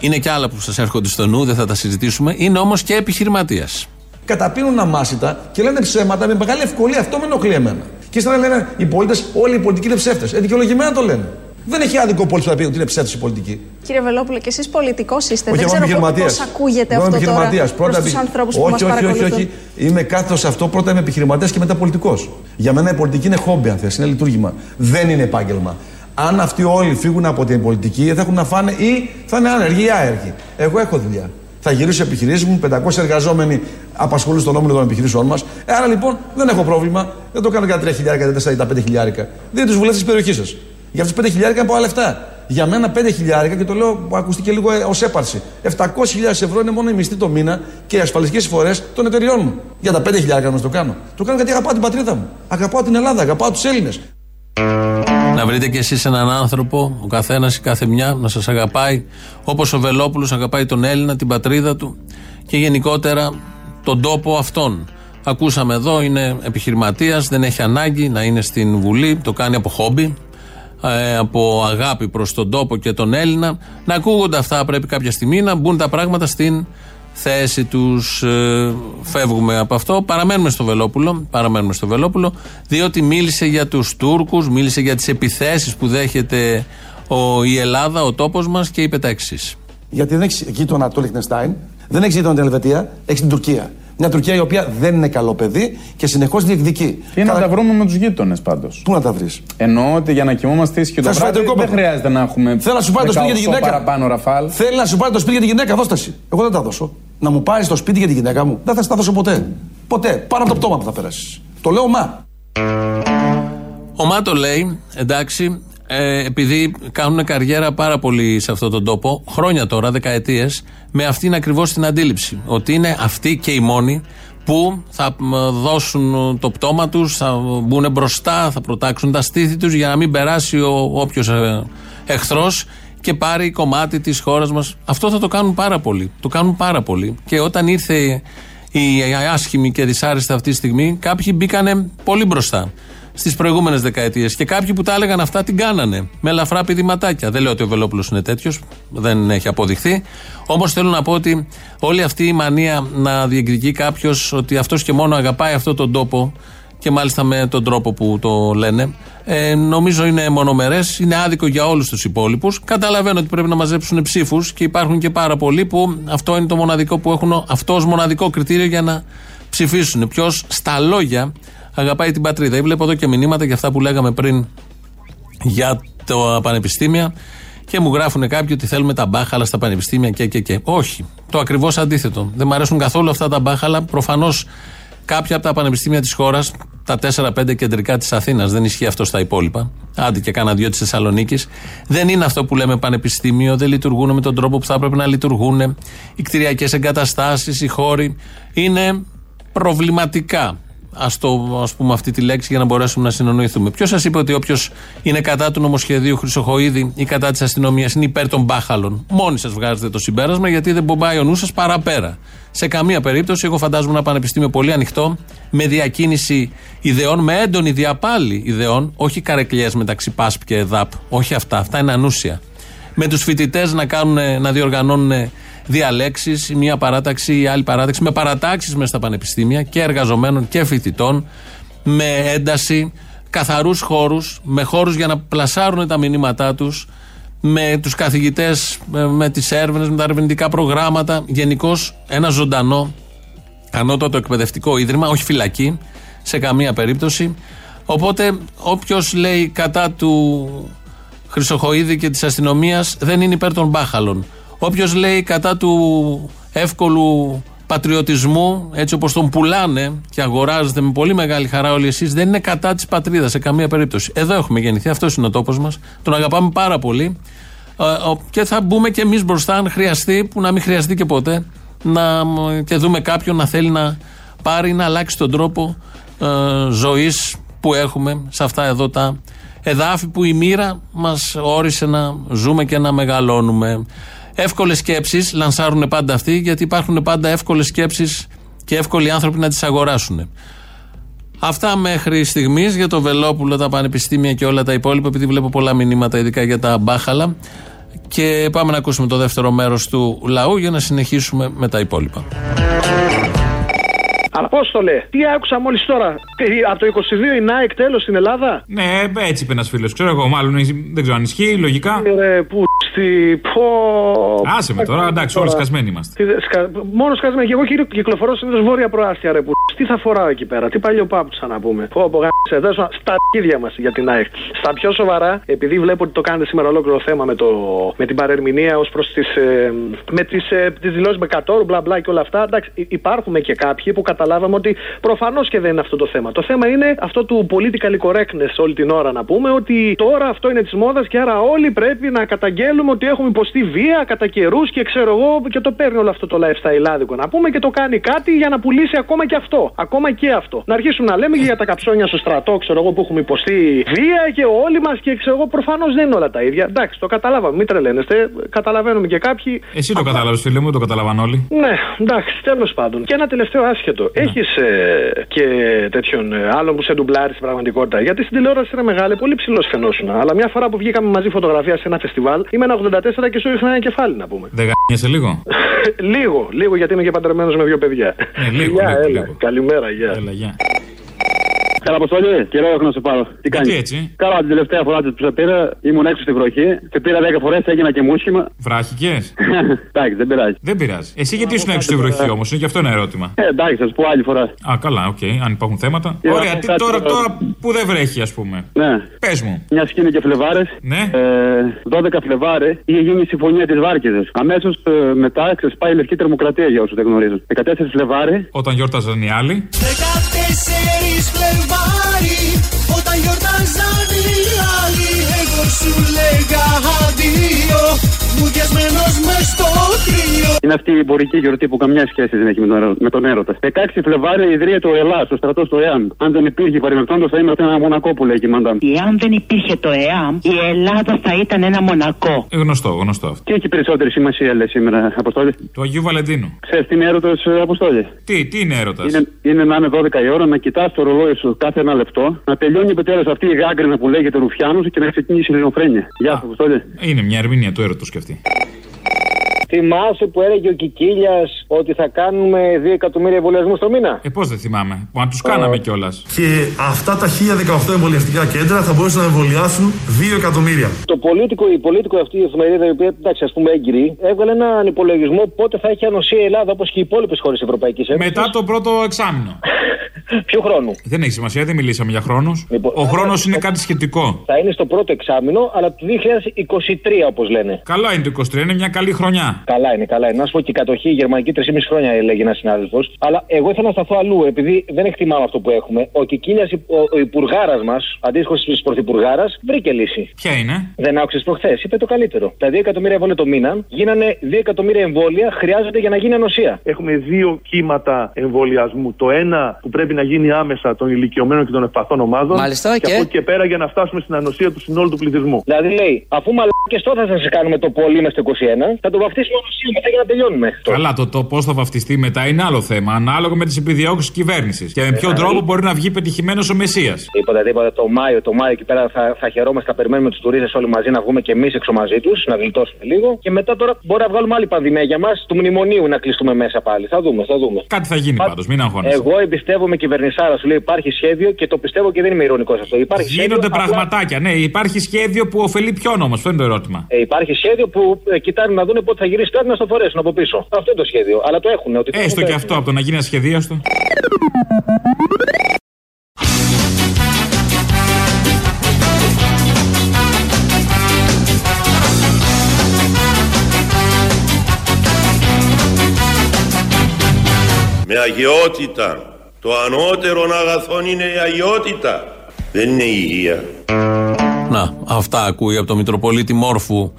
Είναι και άλλα που σας έρχονται στο νου, δεν θα τα συζητήσουμε. Είναι όμως και επιχειρηματίας. καταπίνουν αμάσιτα και λένε ψέματα με μεγάλη ευκολία. Αυτό με ενοχλεί εμένα. Και ύστερα λένε οι πολίτες, όλοι οι πολιτικοί είναι ψεύτες. Ε, δικαιολογημένα το λένε. Δεν έχει άδικο πόλη που θα πει ότι είναι ψεύτος η πολιτική. Κύριε Βελόπουλο, και εσείς πολιτικός είστε. Όχι, Δεν εγώ είμαι ξέρω επιχειρηματίας. πώ ακούγεται αυτό τώρα προς τους ανθρώπους που όχι, μας όχι, όχι, παρακολουθούν. όχι. Είμαι κάθετο σε αυτό. Πρώτα είμαι επιχειρηματίας και μετά πολιτικός. Για μένα η πολιτική είναι χόμπι, αν θες, είναι λειτουργήμα. Δεν είναι επάγγελμα. Αν αυτοί όλοι φύγουν από την πολιτική, θα έχουν να φάνε ή θα είναι άνεργοι ή άεργοι. Εγώ έχω δουλειά. Θα γυρίσω επιχειρήσεις μου, 500 εργαζόμενοι απασχολούν στον όμιλο των επιχειρήσεων μας. Ε, άρα λοιπόν δεν έχω πρόβλημα. Δεν το κάνω για τα 3 χιλιάρικα, τα 4 ή τα 5 χιλιάρικα. Δείτε τους βουλευτέ της περιοχής σας. Για αυτούς 5 χιλιάρικα είναι πολλά λεφτά. Για μένα 5 χιλιάρικα και το λέω που ακούστηκε λίγο ως έπαρση. 700.000 ευρώ είναι μόνο η μισθή το μήνα και οι ασφαλιστικές εισφορέ των εταιριών μου. Για τα 5 χιλιάρικα να το κάνω. Το κάνω γιατί αγαπάω την πατρίδα μου. Αγαπάω την Ελλάδα, αγαπάω τους Έλληνες. Να βρείτε κι εσείς έναν άνθρωπο, ο καθένας ή κάθε μια, να σας αγαπάει όπως ο Βελόπουλος αγαπάει τον Έλληνα, την πατρίδα του και γενικότερα τον τόπο αυτόν. Ακούσαμε εδώ, είναι επιχειρηματίας, δεν έχει ανάγκη να είναι στην Βουλή, το κάνει από χόμπι, ε, από αγάπη προς τον τόπο και τον Έλληνα. Να ακούγονται αυτά, πρέπει κάποια στιγμή να μπουν τα πράγματα στην θέση τους. φεύγουμε από αυτό. Παραμένουμε στο Βελόπουλο. Παραμένουμε στο Βελόπουλο, διότι μίλησε για τους Τούρκους, μίλησε για τις επιθέσεις που δέχεται ο, η Ελλάδα, ο τόπος μας και είπε τα εξής. Γιατί δεν έχεις γείτονα το Λιχνεστάιν, δεν έχεις γείτονα την Ελβετία, έχεις την Τουρκία. Μια Τουρκία η οποία δεν είναι καλό παιδί και συνεχώς διεκδικεί. Τι να τα βρούμε με τους γείτονες πάντως; Πού να τα βρεις; Εννοώ ότι για να κοιμόμαστε ήσυχοι το Θα σου φάει βράδυ το δεν κόμμα. χρειάζεται να έχουμε. Θέλω να σου πάρει το σπίτι για τη 18 γυναίκα. παραπάνω ραφάλ. Θέλει να σου πάρει το σπίτι για τη γυναίκα, δώσ' τα εσύ. Εγώ δεν τα δώσω. Να μου πάρεις το σπίτι για τη γυναίκα μου, δεν θα στα δώσω ποτέ. Ποτέ. Πάνω από το πτώμα που θα περάσεις. Το λέω μα. Ο Μάτο λέει, εντάξει, ε, επειδή κάνουν καριέρα πάρα πολύ σε αυτόν τον τόπο, χρόνια τώρα, δεκαετίες, με αυτήν ακριβώς την αντίληψη. Ότι είναι αυτοί και οι μόνοι που θα μ, δώσουν το πτώμα τους, θα μπουν μπροστά, θα προτάξουν τα στήθη τους για να μην περάσει ο όποιος εχθρός και πάρει κομμάτι της χώρας μας. Αυτό θα το κάνουν πάρα πολύ. Το κάνουν πάρα πολύ. Και όταν ήρθε η άσχημη και δυσάρεστη αυτή τη στιγμή, κάποιοι μπήκανε πολύ μπροστά στις προηγούμενες δεκαετίες. Και κάποιοι που τα έλεγαν αυτά την κάνανε. Με ελαφρά πηδηματάκια. Δεν λέω ότι ο Βελόπουλος είναι τέτοιος. Δεν έχει αποδειχθεί. Όμως θέλω να πω ότι όλη αυτή η μανία να διεκδικεί κάποιος ότι αυτός και μόνο αγαπάει αυτόν τον τόπο και μάλιστα με τον τρόπο που το λένε, ε, νομίζω είναι μονομερές, είναι άδικο για όλους τους υπόλοιπους. Καταλαβαίνω ότι πρέπει να μαζέψουν ψήφους και υπάρχουν και πάρα πολλοί που αυτό είναι το μοναδικό που έχουν αυτός ως μοναδικό κριτήριο για να ψηφίσουν. Ποιος στα λόγια αγαπάει την πατρίδα. Ή Βλέπω εδώ και μηνύματα για αυτά που λέγαμε πριν για τα πανεπιστήμια και μου γράφουν κάποιοι ότι θέλουμε τα μπάχαλα στα πανεπιστήμια και και και. Όχι. Το ακριβώς αντίθετο. Δεν μου αρέσουν καθόλου αυτά τα μπάχαλα. Προφανώς κάποια από τα πανεπιστήμια της χώρας, τα 4-5 κεντρικά της Αθήνας, δεν ισχύει αυτό στα υπόλοιπα. Άντε και κάνα δυο της Θεσσαλονίκης. Δεν είναι αυτό που λέμε πανεπιστήμιο, δεν λειτουργούν με τον τρόπο που θα έπρεπε να λειτουργούν. Οι κτηριακές εγκαταστάσεις, οι χώροι είναι προβληματικά. Α το ας πούμε αυτή τη λέξη για να μπορέσουμε να συνονοηθούμε. Ποιος σας είπε ότι όποιος είναι κατά του νομοσχεδίου Χρυσοχοίδη ή κατά της αστυνομίας είναι υπέρ των μπάχαλων; Μόνοι σας βγάζετε το συμπέρασμα γιατί δεν μπομπάει ο νους σας παραπέρα. Σε καμία περίπτωση, εγώ φαντάζομαι ένα πανεπιστήμιο πολύ ανοιχτό, με διακίνηση ιδεών, με έντονη διαπάλη ιδεών, όχι καρεκλιές μεταξύ ΠΑΣΠ και ΕΔΑΠ. Όχι αυτά, αυτά είναι ανούσια. Με τους φοιτητές να, κάνουν, να διοργανώνουν διαλέξεις, η μία παράταξη ή η άλλη παράταξη, με παρατάξεις μέσα στα πανεπιστήμια και εργαζομένων και φοιτητών, με ένταση, καθαρούς χώρους, με χώρους για να πλασάρουν τα μηνύματά τους, με τους καθηγητές, με, με τις έρευνες, με τα ερευνητικά προγράμματα. Γενικώς ένα ζωντανό ανώτατο εκπαιδευτικό ίδρυμα, όχι φυλακή, σε καμία περίπτωση. Οπότε, όποιος λέει κατά του Χρυσοχοίδη και της αστυνομίας δεν είναι υπέρ των μπάχαλων. Όποιος λέει κατά του εύκολου πατριωτισμού, έτσι όπως τον πουλάνε και αγοράζεται με πολύ μεγάλη χαρά όλοι εσείς, δεν είναι κατά της πατρίδας σε καμία περίπτωση. Εδώ έχουμε γεννηθεί, αυτός είναι ο τόπος μας. Τον αγαπάμε πάρα πολύ. Ε, ο- και θα μπούμε και εμείς μπροστά, αν χρειαστεί, που να μην χρειαστεί και ποτέ, να, μ, και δούμε κάποιον να θέλει να πάρει να αλλάξει τον τρόπο ε, ζωής που έχουμε σε αυτά εδώ τα εδάφη που η μοίρα μας όρισε να ζούμε και να μεγαλώνουμε. Εύκολες σκέψεις λανσάρουν πάντα αυτοί, γιατί υπάρχουν πάντα εύκολες σκέψεις και εύκολοι άνθρωποι να τις αγοράσουν. Αυτά μέχρι στιγμής για το Βελόπουλο, τα πανεπιστήμια και όλα τα υπόλοιπα, επειδή βλέπω πολλά μηνύματα, ειδικά για τα μπάχαλα. Και πάμε να ακούσουμε το δεύτερο μέρος του λαού για να συνεχίσουμε με τα υπόλοιπα. Απόστολε, τι άκουσα μόλις τώρα; Τι, Από το 22 η ΝΑΕΚ τέλος στην Ελλάδα; Ναι, έτσι είπε ένας φίλος. Ξέρω εγώ, μάλλον δεν ξέρω αν ισχύει, λογικά. Ρε, που στη. Πω. Άσε με τώρα, εντάξει, όλοι σκασμένοι είμαστε. Τι, σκα... Μόνο σκασμένοι. Και εγώ κύριο, κυκλοφορώ συνήθως βόρεια προάστια, ρε που. Τι θα φοράω εκεί πέρα, τι παλιό πάπουτσα να πούμε. Πω, πω, γάμισε, δέσω στα αρχίδια μας για την ΑΕΚ. Στα πιο σοβαρά, επειδή βλέπω ότι το κάνετε σήμερα ολόκληρο θέμα με, το, με την παρερμηνία ως προς τις. Ε, με τις ε, τις δηλώσεις με κατόρου, μπλα μπλα και όλα αυτά. Εντάξει, υ- υπάρχουμε και κάποιοι που καταλάβαμε ότι προφανώς και δεν είναι αυτό το θέμα. Το θέμα είναι αυτό του political correctness όλη την ώρα να πούμε ότι τώρα αυτό είναι της μόδας και άρα όλοι πρέπει να καταγγέλουμε ότι έχουμε υποστεί βία κατά καιρούς και ξέρω εγώ και το παίρνει όλο αυτό το lifestyle άδικο να πούμε και το κάνει κάτι για να πουλήσει ακόμα και αυτό. Ακόμα και αυτό. Να αρχίσουμε να λέμε και για τα καψόνια στο στρατό, ξέρω εγώ που έχουμε υποστεί βία και όλοι μας και ξέρω εγώ προφανώς δεν είναι όλα τα ίδια. Εντάξει, το καταλάβαμε, μην τρελαίνεστε. Καταλαβαίνουμε και κάποιοι Εσύ το κατάλαβες, φίλε μου, το καταλαβαν όλοι. ναι, εντάξει, τέλος πάντων. Και ένα τελευταίο άσχετο. Έχει και τέτοιον ε, άλλον που σε ντουμπλάρει στην πραγματικότητα. Γιατί στην τηλεόραση είναι μεγάλη, πολύ ψηλός φαινόσουνα. Αλλά μια φορά που βγήκαμε μαζί φωτογραφία σε ένα φεστιβάλ, είμαι ένα 84 και σου ήρθε ένα κεφάλι να πούμε. Δεν γαμιέσαι λίγο; λίγο, λίγο γιατί είμαι και παντρεμένος με δύο παιδιά. Ναι, λίγο, Γεια, λίγο, έλα. λίγο. Καλημέρα, γεια. Έλα, γεια. Καλά, Αποστολή, καιρό έχω να σε πάρω. Τι κάνεις; έτσι; Καλά, την τελευταία φορά που σε πήρα ήμουν έξω στη βροχή. Σε πήρα 10 φορές, έγινα και μούσκεμα. Βράχηκες; εντάξει, δεν πειράζει. Δεν πειράζει. Εσύ γιατί ήσουν έξω στη βροχή όμως, είναι και αυτό ένα ερώτημα. Ε, εντάξει, θα σου πω άλλη φορά. Α, καλά, οκ, αν υπάρχουν θέματα. Ε, Ωραία, ε, τι, κάτι τώρα, τώρα. τώρα που δεν βρέχει, ας πούμε. Ναι. Πες μου. Μια σκηνή και Φλεβάρης. Ναι. Ε, 12 Φλεβάρη είχε γίνει η συμφωνία της Βάρκιζας. Αμέσως ε, μετά ξεσπάει η λευκή τρομοκρατία για όσους δεν γνωρίζουν. 14 Φλεβάρη. Όταν γιόρταζαν οι άλλοι. 14 Φλεβάρη Όταν γιορτάζαν οι άλλοι Εγώ σου λέγα αντίο Μουδιασμένος μες στο κρύο Είναι αυτή η εμπορική γιορτή που καμιά σχέση δεν έχει με τον, ερω- με τον έρωτα. 16 Φλεβάρι ιδρύεται ο Ελλάς, ο στρατός του ΕΑΜ. Αν δεν υπήρχε παρεμπιπτόντως θα είμαστε ένα μονακό που λέει και η Μαντάμ. Εάν δεν υπήρχε το ΕΑΜ, η Ελλάδα θα ήταν ένα μονακό. Ε, γνωστό, γνωστό αυτό. Τι έχει περισσότερη σημασία, λέει σήμερα, Αποστόλη. Του Αγίου Βαλεντίνου. Ξέρεις τι είναι έρωτας, Αποστόλη; Τι, τι είναι έρωτας; Είναι, είναι να είναι 12 η ώρα, να κοιτάς το ρολόι σου κάθε ένα λεπτό, να τελειώνει επιτέλους αυτή η γάγκρινα που λέγεται Ρουφιάνου και να ξεκινήσει η ελληνοφρένεια. Γεια σου, Αποστόλη. Είναι μια ερμηνεία του έρωτος κι αυτή. Θυμάσαι που έλεγε ο Κικίλιας ότι θα κάνουμε 2 εκατομμύρια εμβολιασμούς το μήνα; Ε, πώς δεν θυμάμαι. Που αν τους κάναμε κιόλας. Και αυτά τα 1018 εμβολιαστικά κέντρα θα μπορούσαν να εμβολιάσουν 2 εκατομμύρια. Το πολίτικο, η πολίτικο αυτή η εφημερίδα, η οποία εντάξει, ας πούμε έγκυρη, έβγαλε έναν υπολογισμό πότε θα έχει ανοσία η Ελλάδα όπως και οι υπόλοιπες χώρες Ευρωπαϊκής Ένωσης. Μετά το πρώτο εξάμεινο. Ποιο χρόνο; Δεν έχει σημασία, δεν μιλήσαμε για χρόνους. Ο χρόνος είναι κάτι σχετικό. Θα είναι στο πρώτο εξάμεινο, αλλά το 2023 όπως λένε. Καλά είναι το 23, είναι μια καλή χρονιά. Καλά είναι, καλά είναι. Να σου πω και η κατοχή η γερμανική 3,5 χρόνια έλεγε ένας συνάδελφος. Αλλά εγώ ήθελα να σταθώ αλλού, επειδή δεν εκτιμάμε αυτό που έχουμε. Ο Κικίλιας, ο, ο υπουργάρας μας, αντίστοιχος της πρωθυπουργάρας, βρήκε λύση. Ποια είναι; Δεν άκουσες προχθές, είπε το καλύτερο. Τα 2 εκατομμύρια εμβόλια το μήνα γίνανε 2 εκατομμύρια εμβόλια χρειάζονται για να γίνει ανοσία. Έχουμε δύο κύματα εμβολιασμού. Το ένα που πρέπει να γίνει άμεσα των ηλικιωμένων και των ευπαθών ομάδων. Μάλιστα, και, και- από εκεί και πέρα για να φτάσουμε στην ανοσία του συνόλου του πληθυσμού. Δηλαδή λέει, αφού μαλάκε τώρα θα σας κάνουμε το πολύ με στο 21, θα το βαφτίσουμε ανοσία μετά για να τελειώνουμε. Καλά, το, το πώς θα βαφτιστεί μετά είναι άλλο θέμα. Ανάλογα με τις επιδιώξεις τη κυβέρνησης. Και με ποιον Ε, τρόπο ε. μπορεί να βγει πετυχημένος ο Μεσία. Τίποτα, τίποτα. Το Μάιο, το Μάιο εκεί πέρα θα, θα χαιρόμαστε, θα περιμένουμε τους τουρίστες όλοι μαζί να βγούμε και εμείς έξω μαζί τους, να γλιτώσουμε λίγο. Και μετά τώρα μπορεί να βγάλουμε άλλη πανδημία για μας, του μνημονίου να κλειστούμε μέσα πάλι. Θα δούμε, θα δούμε. Κάτι θα γίνει πάντως, μην αγχώνεσαι. Εγώ εμπιστεύομαι κυβερνησάρας, σου λέει υπάρχει σχέδιο και το πιστεύω και δεν είμαι ηρωνικός αυτό. Υπάρχει Γίνονται σχέδιο, απλά- πραγματάκια. Ναι, υπάρχει σχέδιο που ωφελεί ποιον όμως, αυτό είναι το ερώτημα. Ε, υπάρχει σχέδιο που ε, κοιτάνε να δουν πότε θα γυρίσει το να στο φορέσουν από πίσω. Αυτό είναι το σχέδιο. Αλλά το έχουν. Ότι το Έστω έχουν, και το αυτό από το να γίνει ασχεδίαστο. Με αγιότητα. Το ανώτερον αγαθόν είναι η αγιότητα. Δεν είναι η υγεία. Να, αυτά ακούει από το Μητροπολίτη Μόρφου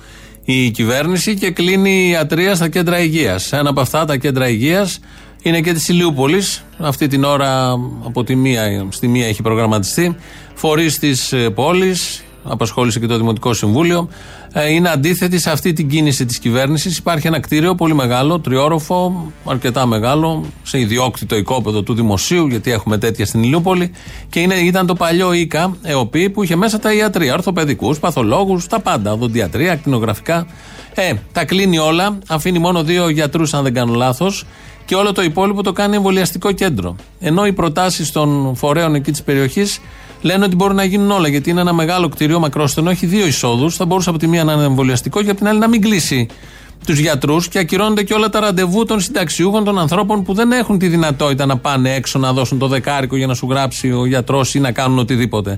η κυβέρνηση και κλείνει η ιατρία στα κέντρα υγείας. Ένα από αυτά τα κέντρα υγείας είναι και της Ηλιούπολης. Αυτή την ώρα από τη μία, στη μία έχει προγραμματιστεί. Φορείς της πόλης, απασχόλησε και το Δημοτικό Συμβούλιο. Ε, είναι αντίθετη σε αυτή την κίνηση της κυβέρνησης. Υπάρχει ένα κτίριο πολύ μεγάλο, τριόροφο, αρκετά μεγάλο, σε ιδιόκτητο οικόπεδο του Δημοσίου, γιατί έχουμε τέτοια στην Ηλιούπολη. Και είναι, ήταν το παλιό ΙΚΑ, ΕΟΠΗ, που είχε μέσα τα ιατρία, ορθοπαιδικούς, παθολόγους, τα πάντα, οδοντιατρία, ακτινογραφικά. Ε, τα κλείνει όλα, αφήνει μόνο δύο γιατρούς, αν δεν κάνω λάθος. και όλο το υπόλοιπο το κάνει εμβολιαστικό κέντρο. Ενώ οι προτάσεις των φορέων εκεί της περιοχής λένε ότι μπορούν να γίνουν όλα γιατί είναι ένα μεγάλο κτίριο μακρόστενο, έχει δύο εισόδους. Θα μπορούσε από τη μία να είναι εμβολιαστικό και από την άλλη να μην κλείσει τους γιατρούς και ακυρώνονται και όλα τα ραντεβού των συνταξιούχων, των ανθρώπων που δεν έχουν τη δυνατότητα να πάνε έξω να δώσουν το δεκάρικο για να σου γράψει ο γιατρός ή να κάνουν οτιδήποτε.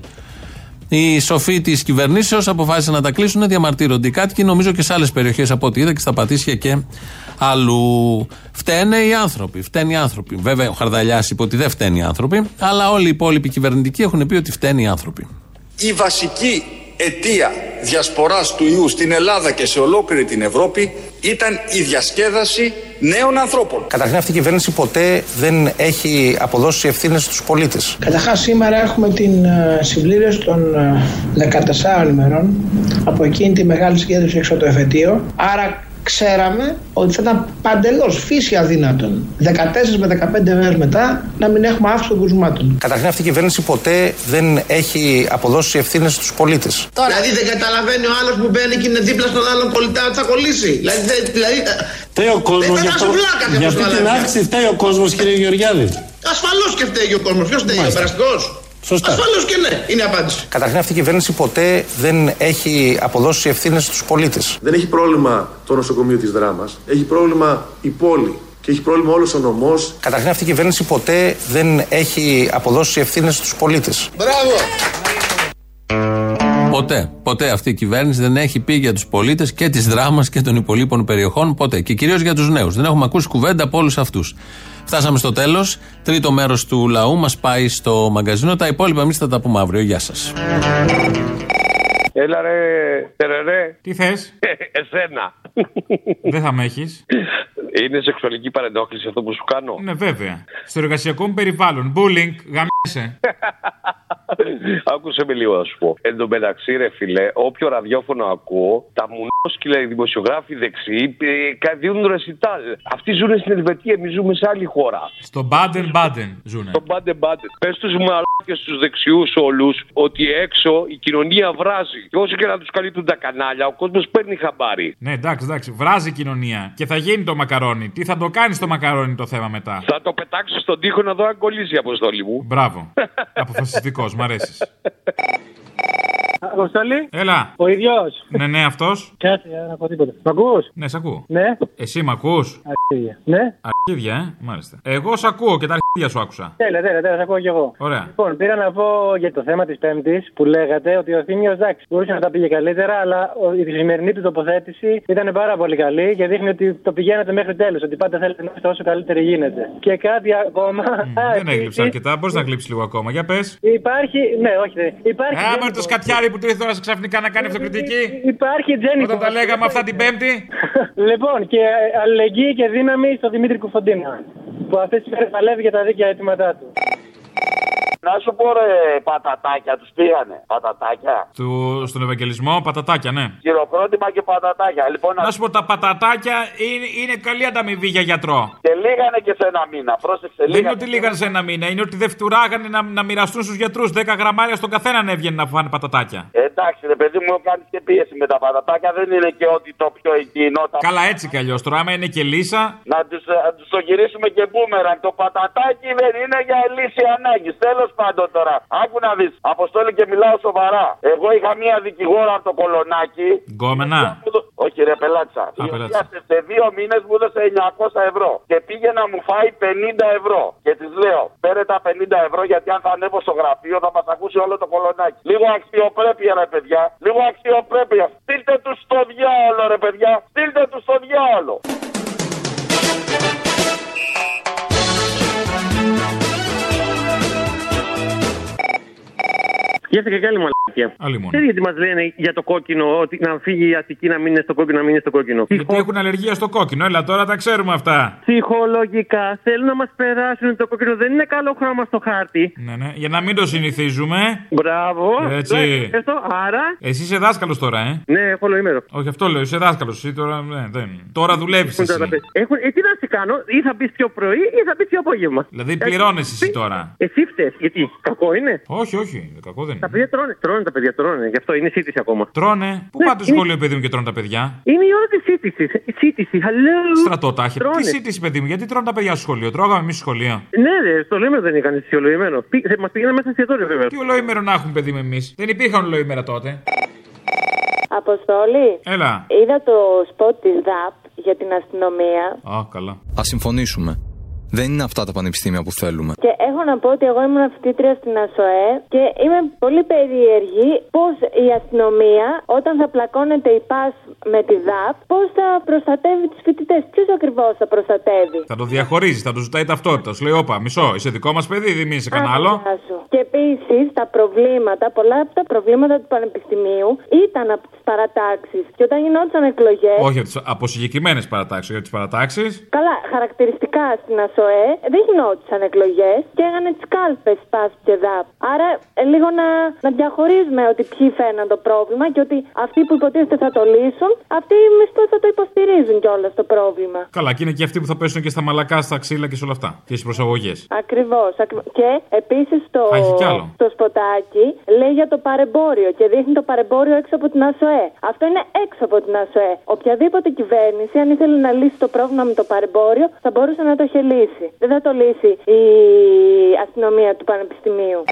Οι σοφοί της κυβερνήσεως αποφάσισαν να τα κλείσουν, διαμαρτύρονται οι κάτοικοι, νομίζω και σε άλλες περιοχές από ό,τι είδα και στα Πατήσια και αλλού. Φταίνε οι άνθρωποι. Φταίνε οι άνθρωποι. Βέβαια, ο Χαρδαλιάς είπε ότι δεν φταίνουν οι άνθρωποι, αλλά όλοι οι υπόλοιποι κυβερνητικοί έχουν πει ότι φταίνουν οι άνθρωποι. Η βασική αιτία διασποράς του ιού στην Ελλάδα και σε ολόκληρη την Ευρώπη ήταν η διασκέδαση νέων ανθρώπων. Καταρχήν αυτή η κυβέρνηση ποτέ δεν έχει αποδώσει ευθύνες στους πολίτες. Καταρχάς σήμερα έχουμε την ε, συμπλήρωση των ε, 14 ημερών από εκείνη τη μεγάλη συγκέντρωση έξω από το εφετείο. Άρα ξέραμε ότι θα ήταν παντελώς φύση αδύνατον 14 με 15 μέρες μετά να μην έχουμε αύξηση των κρουσμάτων. Καταρχήν αυτή η κυβέρνηση ποτέ δεν έχει αποδώσει ευθύνες στους πολίτες. Δηλαδή δεν καταλαβαίνει ο άλλος που μπαίνει και είναι δίπλα στον άλλον πολιτά ότι θα κολλήσει. Δηλαδή. δηλαδή φταίει ο κόσμος για, αυτό, για αυτή την αύξηση, φταίει ο κόσμος, κύριε Γεωργιάδη. Ασφαλώς και φταίει ο κόσμος. Ποιος φταίει, ο περαστικός; Σωστά. Ασφαλώ και ναι, είναι η απάντηση. Καταρχήν αυτή η κυβέρνηση ποτέ δεν έχει αποδώσει ευθύνες στους πολίτες. Δεν έχει πρόβλημα το νοσοκομείο της δράμας. Έχει πρόβλημα η πόλη. Και έχει πρόβλημα όλος ο νομός. Καταρχήν αυτή η κυβέρνηση ποτέ δεν έχει αποδώσει ευθύνες στους πολίτες. Μπράβο! Ποτέ. Ποτέ αυτή η κυβέρνηση δεν έχει πει για τους πολίτες και της δράμας και των υπολείπων περιοχών. Ποτέ. Και κυρίως για τους νέους. Δεν έχουμε ακούσει κουβέντα από όλους αυτούς. Φτάσαμε στο τέλος. Τρίτο μέρος του λαού μας πάει στο μαγκαζίνο. Τα υπόλοιπα εμείς θα τα πούμε αύριο. Γεια σας. Έλα ρε, τερερέ. Τι θες; Εσένα. Δεν θα με έχεις. Είναι σεξουαλική παρενόχληση αυτό που σου κάνω; Ναι, βέβαια. Στο εργασιακό μου περιβάλλον. Bullying, γαμιέσαι. Άκουσε με λίγο να σου πω. Εν τω μεταξύ, ρε φιλέ, όποιο ραδιόφωνο ακούω, τα μουνόσκυλα οι δημοσιογράφοι δεξιοί ε, δίνουν ρεσιτάλ. Αυτοί ζουν στην Ελβετία, εμείς ζούμε σε άλλη χώρα. Στο Μπάντεν Μπάντεν ζουν. Στο Μπάντεν Μπάντεν. Πες τους μαλάκια στου δεξιούς όλους ότι έξω η κοινωνία βράζει. Και όσο και να τους καλύπτουν τα κανάλια, ο κόσμος παίρνει χαμπάρι. Ναι, εντάξει, εντάξει. Βράζει η κοινωνία. Και θα γίνει το μακαρόνι. Τι θα το κάνεις το μακαρόνι το θέμα μετά; Θα το πετάξω στον τοίχο να δω αν κολλήσει η αποστολή μου. Μπράβο. Αποφασιστικός, μ' αρέσεις. Αποστολή. Έλα. Ο ίδιο. Ναι, ναι, αυτός. Κάτσε, δεν ακούω τίποτα. Μ' ακούς; Ναι, σ' ακούω. Ναι. Εσύ μ' ακούς; Αρχίδια. Ναι. Αρχίδια, ε, μάλιστα. Εγώ σ' ακούω και τα αρχίδια σου άκουσα. Τέλεια, τέλεια, τέλεια, σ' ακούω κι εγώ. Ωραία. Λοιπόν, πήρα να πω για το θέμα της Πέμπτης που λέγατε ότι ο Θήμιος εντάξει μπορούσε να τα πήγε καλύτερα, αλλά η σημερινή του τοποθέτηση ήταν πάρα πολύ καλή και δείχνει ότι το πηγαίνετε μέχρι τέλου. Ότι πάντα θέλετε να είστε όσο καλύτερη γίνεται. Και κάτι ακόμα. Δεν έγλειψε αρκετά, μπορείς να γλύψεις λίγο ακόμα. Για πες. Υπάρχει, ναι, όχι, δεν. Υπάρχει. Άμα το σκατιάρι που του ήρθε τώρα ξαφνικά να κάνει αυτοκριτική. Υπάρχει Τζένι. Όταν τα λέγαμε αυτά την Πέμπτη. λοιπόν, και αλληλεγγύη και δύναμη στο Δημήτρη Κουφοντίνα. Που αυτές τις μέρες παλεύει για τα δίκαια αιτήματά του. Να σου πω ρε πατατάκια, τους πήγανε. Πατατάκια. Του, στον Ευαγγελισμό, πατατάκια, ναι. Χειροκρότημα και πατατάκια. Λοιπόν, να σου πω, τα πατατάκια είναι, είναι καλή ανταμοιβή για γιατρό. Και λίγανε και σε ένα μήνα. Πρόσεξε, Δεν είναι ότι λίγανε σε ένα μήνα, είναι ότι δεν φτουράγανε να, να μοιραστούν στους γιατρούς 10 γραμμάρια στον καθένα να έβγαινε να φάνε πατατάκια. Εντάξει, ρε παιδί μου, κάνει και πίεση με τα πατατάκια. Δεν είναι και ότι το πιο εκείνο. Τα... Καλά, έτσι κι αλλιώς. Τώρα, άμα είναι και λύσα. Να τους το γυρίσουμε και μπούμεραν. Το πατατάκι δεν είναι για λύση ανάγκης. Τέλος πάντων τώρα. Άκου να δεις. Αποστόλη και μιλάω σοβαρά. Εγώ είχα μία δικηγόρα από το κολονάκι. Γκόμενα. Όχι, ρε πελάτσα. Η οποία σε δύο μήνες μου έδωσε 900 ευρώ. Και πήγε να μου φάει 50 ευρώ. Και της λέω, πέρε τα 50 ευρώ γιατί αν θα ανέβω στο γραφείο θα μας ακούσει όλο το κολονάκι. Λίγο αξιοπρέπεια, ρε παιδιά. Λίγο αξιοπρέπεια. Στείλτε τους στο διάολο, ρε παιδιά. Στείλτε τους στο διάολο. Σκέφτηκα και άλλη μαλακία. Άλλη μόνο. Ξέρει γιατί μας λένε για το κόκκινο, ότι να φύγει η Αττική να μην είναι στο κόκκινο, να μην είναι στο κόκκινο. Γιατί έχουν αλλεργία στο κόκκινο, έλα τώρα τα ξέρουμε αυτά. Ψυχολογικά θέλουν να μας περάσουν το κόκκινο. Δεν είναι καλό χρώμα στο χάρτη. Ναι, ναι, για να μην το συνηθίζουμε. Μπράβο. Έτσι. Έστω, άρα. Εσύ είσαι δάσκαλος τώρα, ε. Ναι, έχω ολοήμερο. Όχι, αυτό λέω, είσαι δάσκαλος. Εσύ τώρα, ναι, δεν. Τώρα δουλεύεις. Έχουν, ε, τι να σε κάνω, ή θα μπει πιο πρωί ή θα μπει πιο απόγευμα. Δηλαδή πληρώνεις εσύ τώρα. Εσύ φταίει, γιατί κακό είναι; Όχι, όχι, κακό δεν είναι. Τα παιδιά τρώνε, τρώνε Τρώνε τα παιδιά, τρώνε. Γι' αυτό είναι σύντηση ακόμα. Τρώνε. Πού Ναι, πάτε στο είναι- σχολείο, παιδί μου, και τρώνε τα παιδιά; Είναι η ώρα της σύντησης. Σύντηση, hello. Στρατότάχη. Τρώνε. Τι σύντηση, παιδί μου, γιατί τρώνε τα παιδιά στο σχολείο; Τρώγαμε εμείς στο σχολείο. Ναι, ρε, στο λέμε δεν έκανε ισιολογημένο. Μας πήγαινε μέσα σε εστιατόριο βέβαια. Τι ολοήμερο να έχουν, παιδί μου, εμείς; Δεν υπήρχαν ολοήμερα τότε. Αποστόλη. Έλα. Είδα το σποτ της ΔΑΠ για την αστυνομία. Α, καλά. Α συμφωνήσουμε. Δεν είναι αυτά τα πανεπιστήμια που θέλουμε. Και έχω να πω ότι εγώ ήμουν φοιτήτρια στην ΑΣΟΕ και είμαι πολύ περίεργη πώς η αστυνομία, όταν θα πλακώνεται η ΠΑΣ με τη ΔΑΠ, πώς θα προστατεύει του φοιτητές. Ποιος ακριβώς θα προστατεύει; Θα το διαχωρίζεις, θα του ζητάει ταυτότητα. Σου λέει, Όπα, μισό, είσαι δικό μας παιδί, δεν είσαι κανένα άλλο. Γεια σου. Και επίσης τα προβλήματα, πολλά από τα προβλήματα του Πανεπιστημίου ήταν από τις παρατάξεις. Και όταν γινόντουσαν εκλογέ. Όχι από, τις, από συγκεκριμένες παρατάξεις, όχι από τις παρατάξεις. Καλά, χαρακτηριστικά στην ΑΣΟΕ δεν γινόντουσαν εκλογές και έγανε τις κάλπες ΠΑΣ και ΔΑΠ. Άρα ε, λίγο να, να διαχωρίζουμε ότι ποιοι φαίναν το πρόβλημα και ότι αυτοί που υποτίθεται θα το λύσουν, αυτοί μισθού θα το υποστηρίζουν κιόλας το πρόβλημα. Καλά, και είναι και αυτοί που θα πέσουν και στα μαλακά, στα ξύλα και σε όλα αυτά. Και στις προσαγωγές. Ακριβώς. Και επίσης το, Α, έχει κι άλλο. το σποτάκι λέει για το παρεμπόριο και δείχνει το παρεμπόριο έξω από την ΑΣΟΕ. Αυτό είναι έξω από την ΑΣΟΕ. Οποιαδήποτε κυβέρνηση, αν ήθελε να λύσει το πρόβλημα με το παρεμπόριο, θα μπορούσε να το είχε λύσει. Δεν θα το λύσει η αστυνομία του Πανεπιστημίου.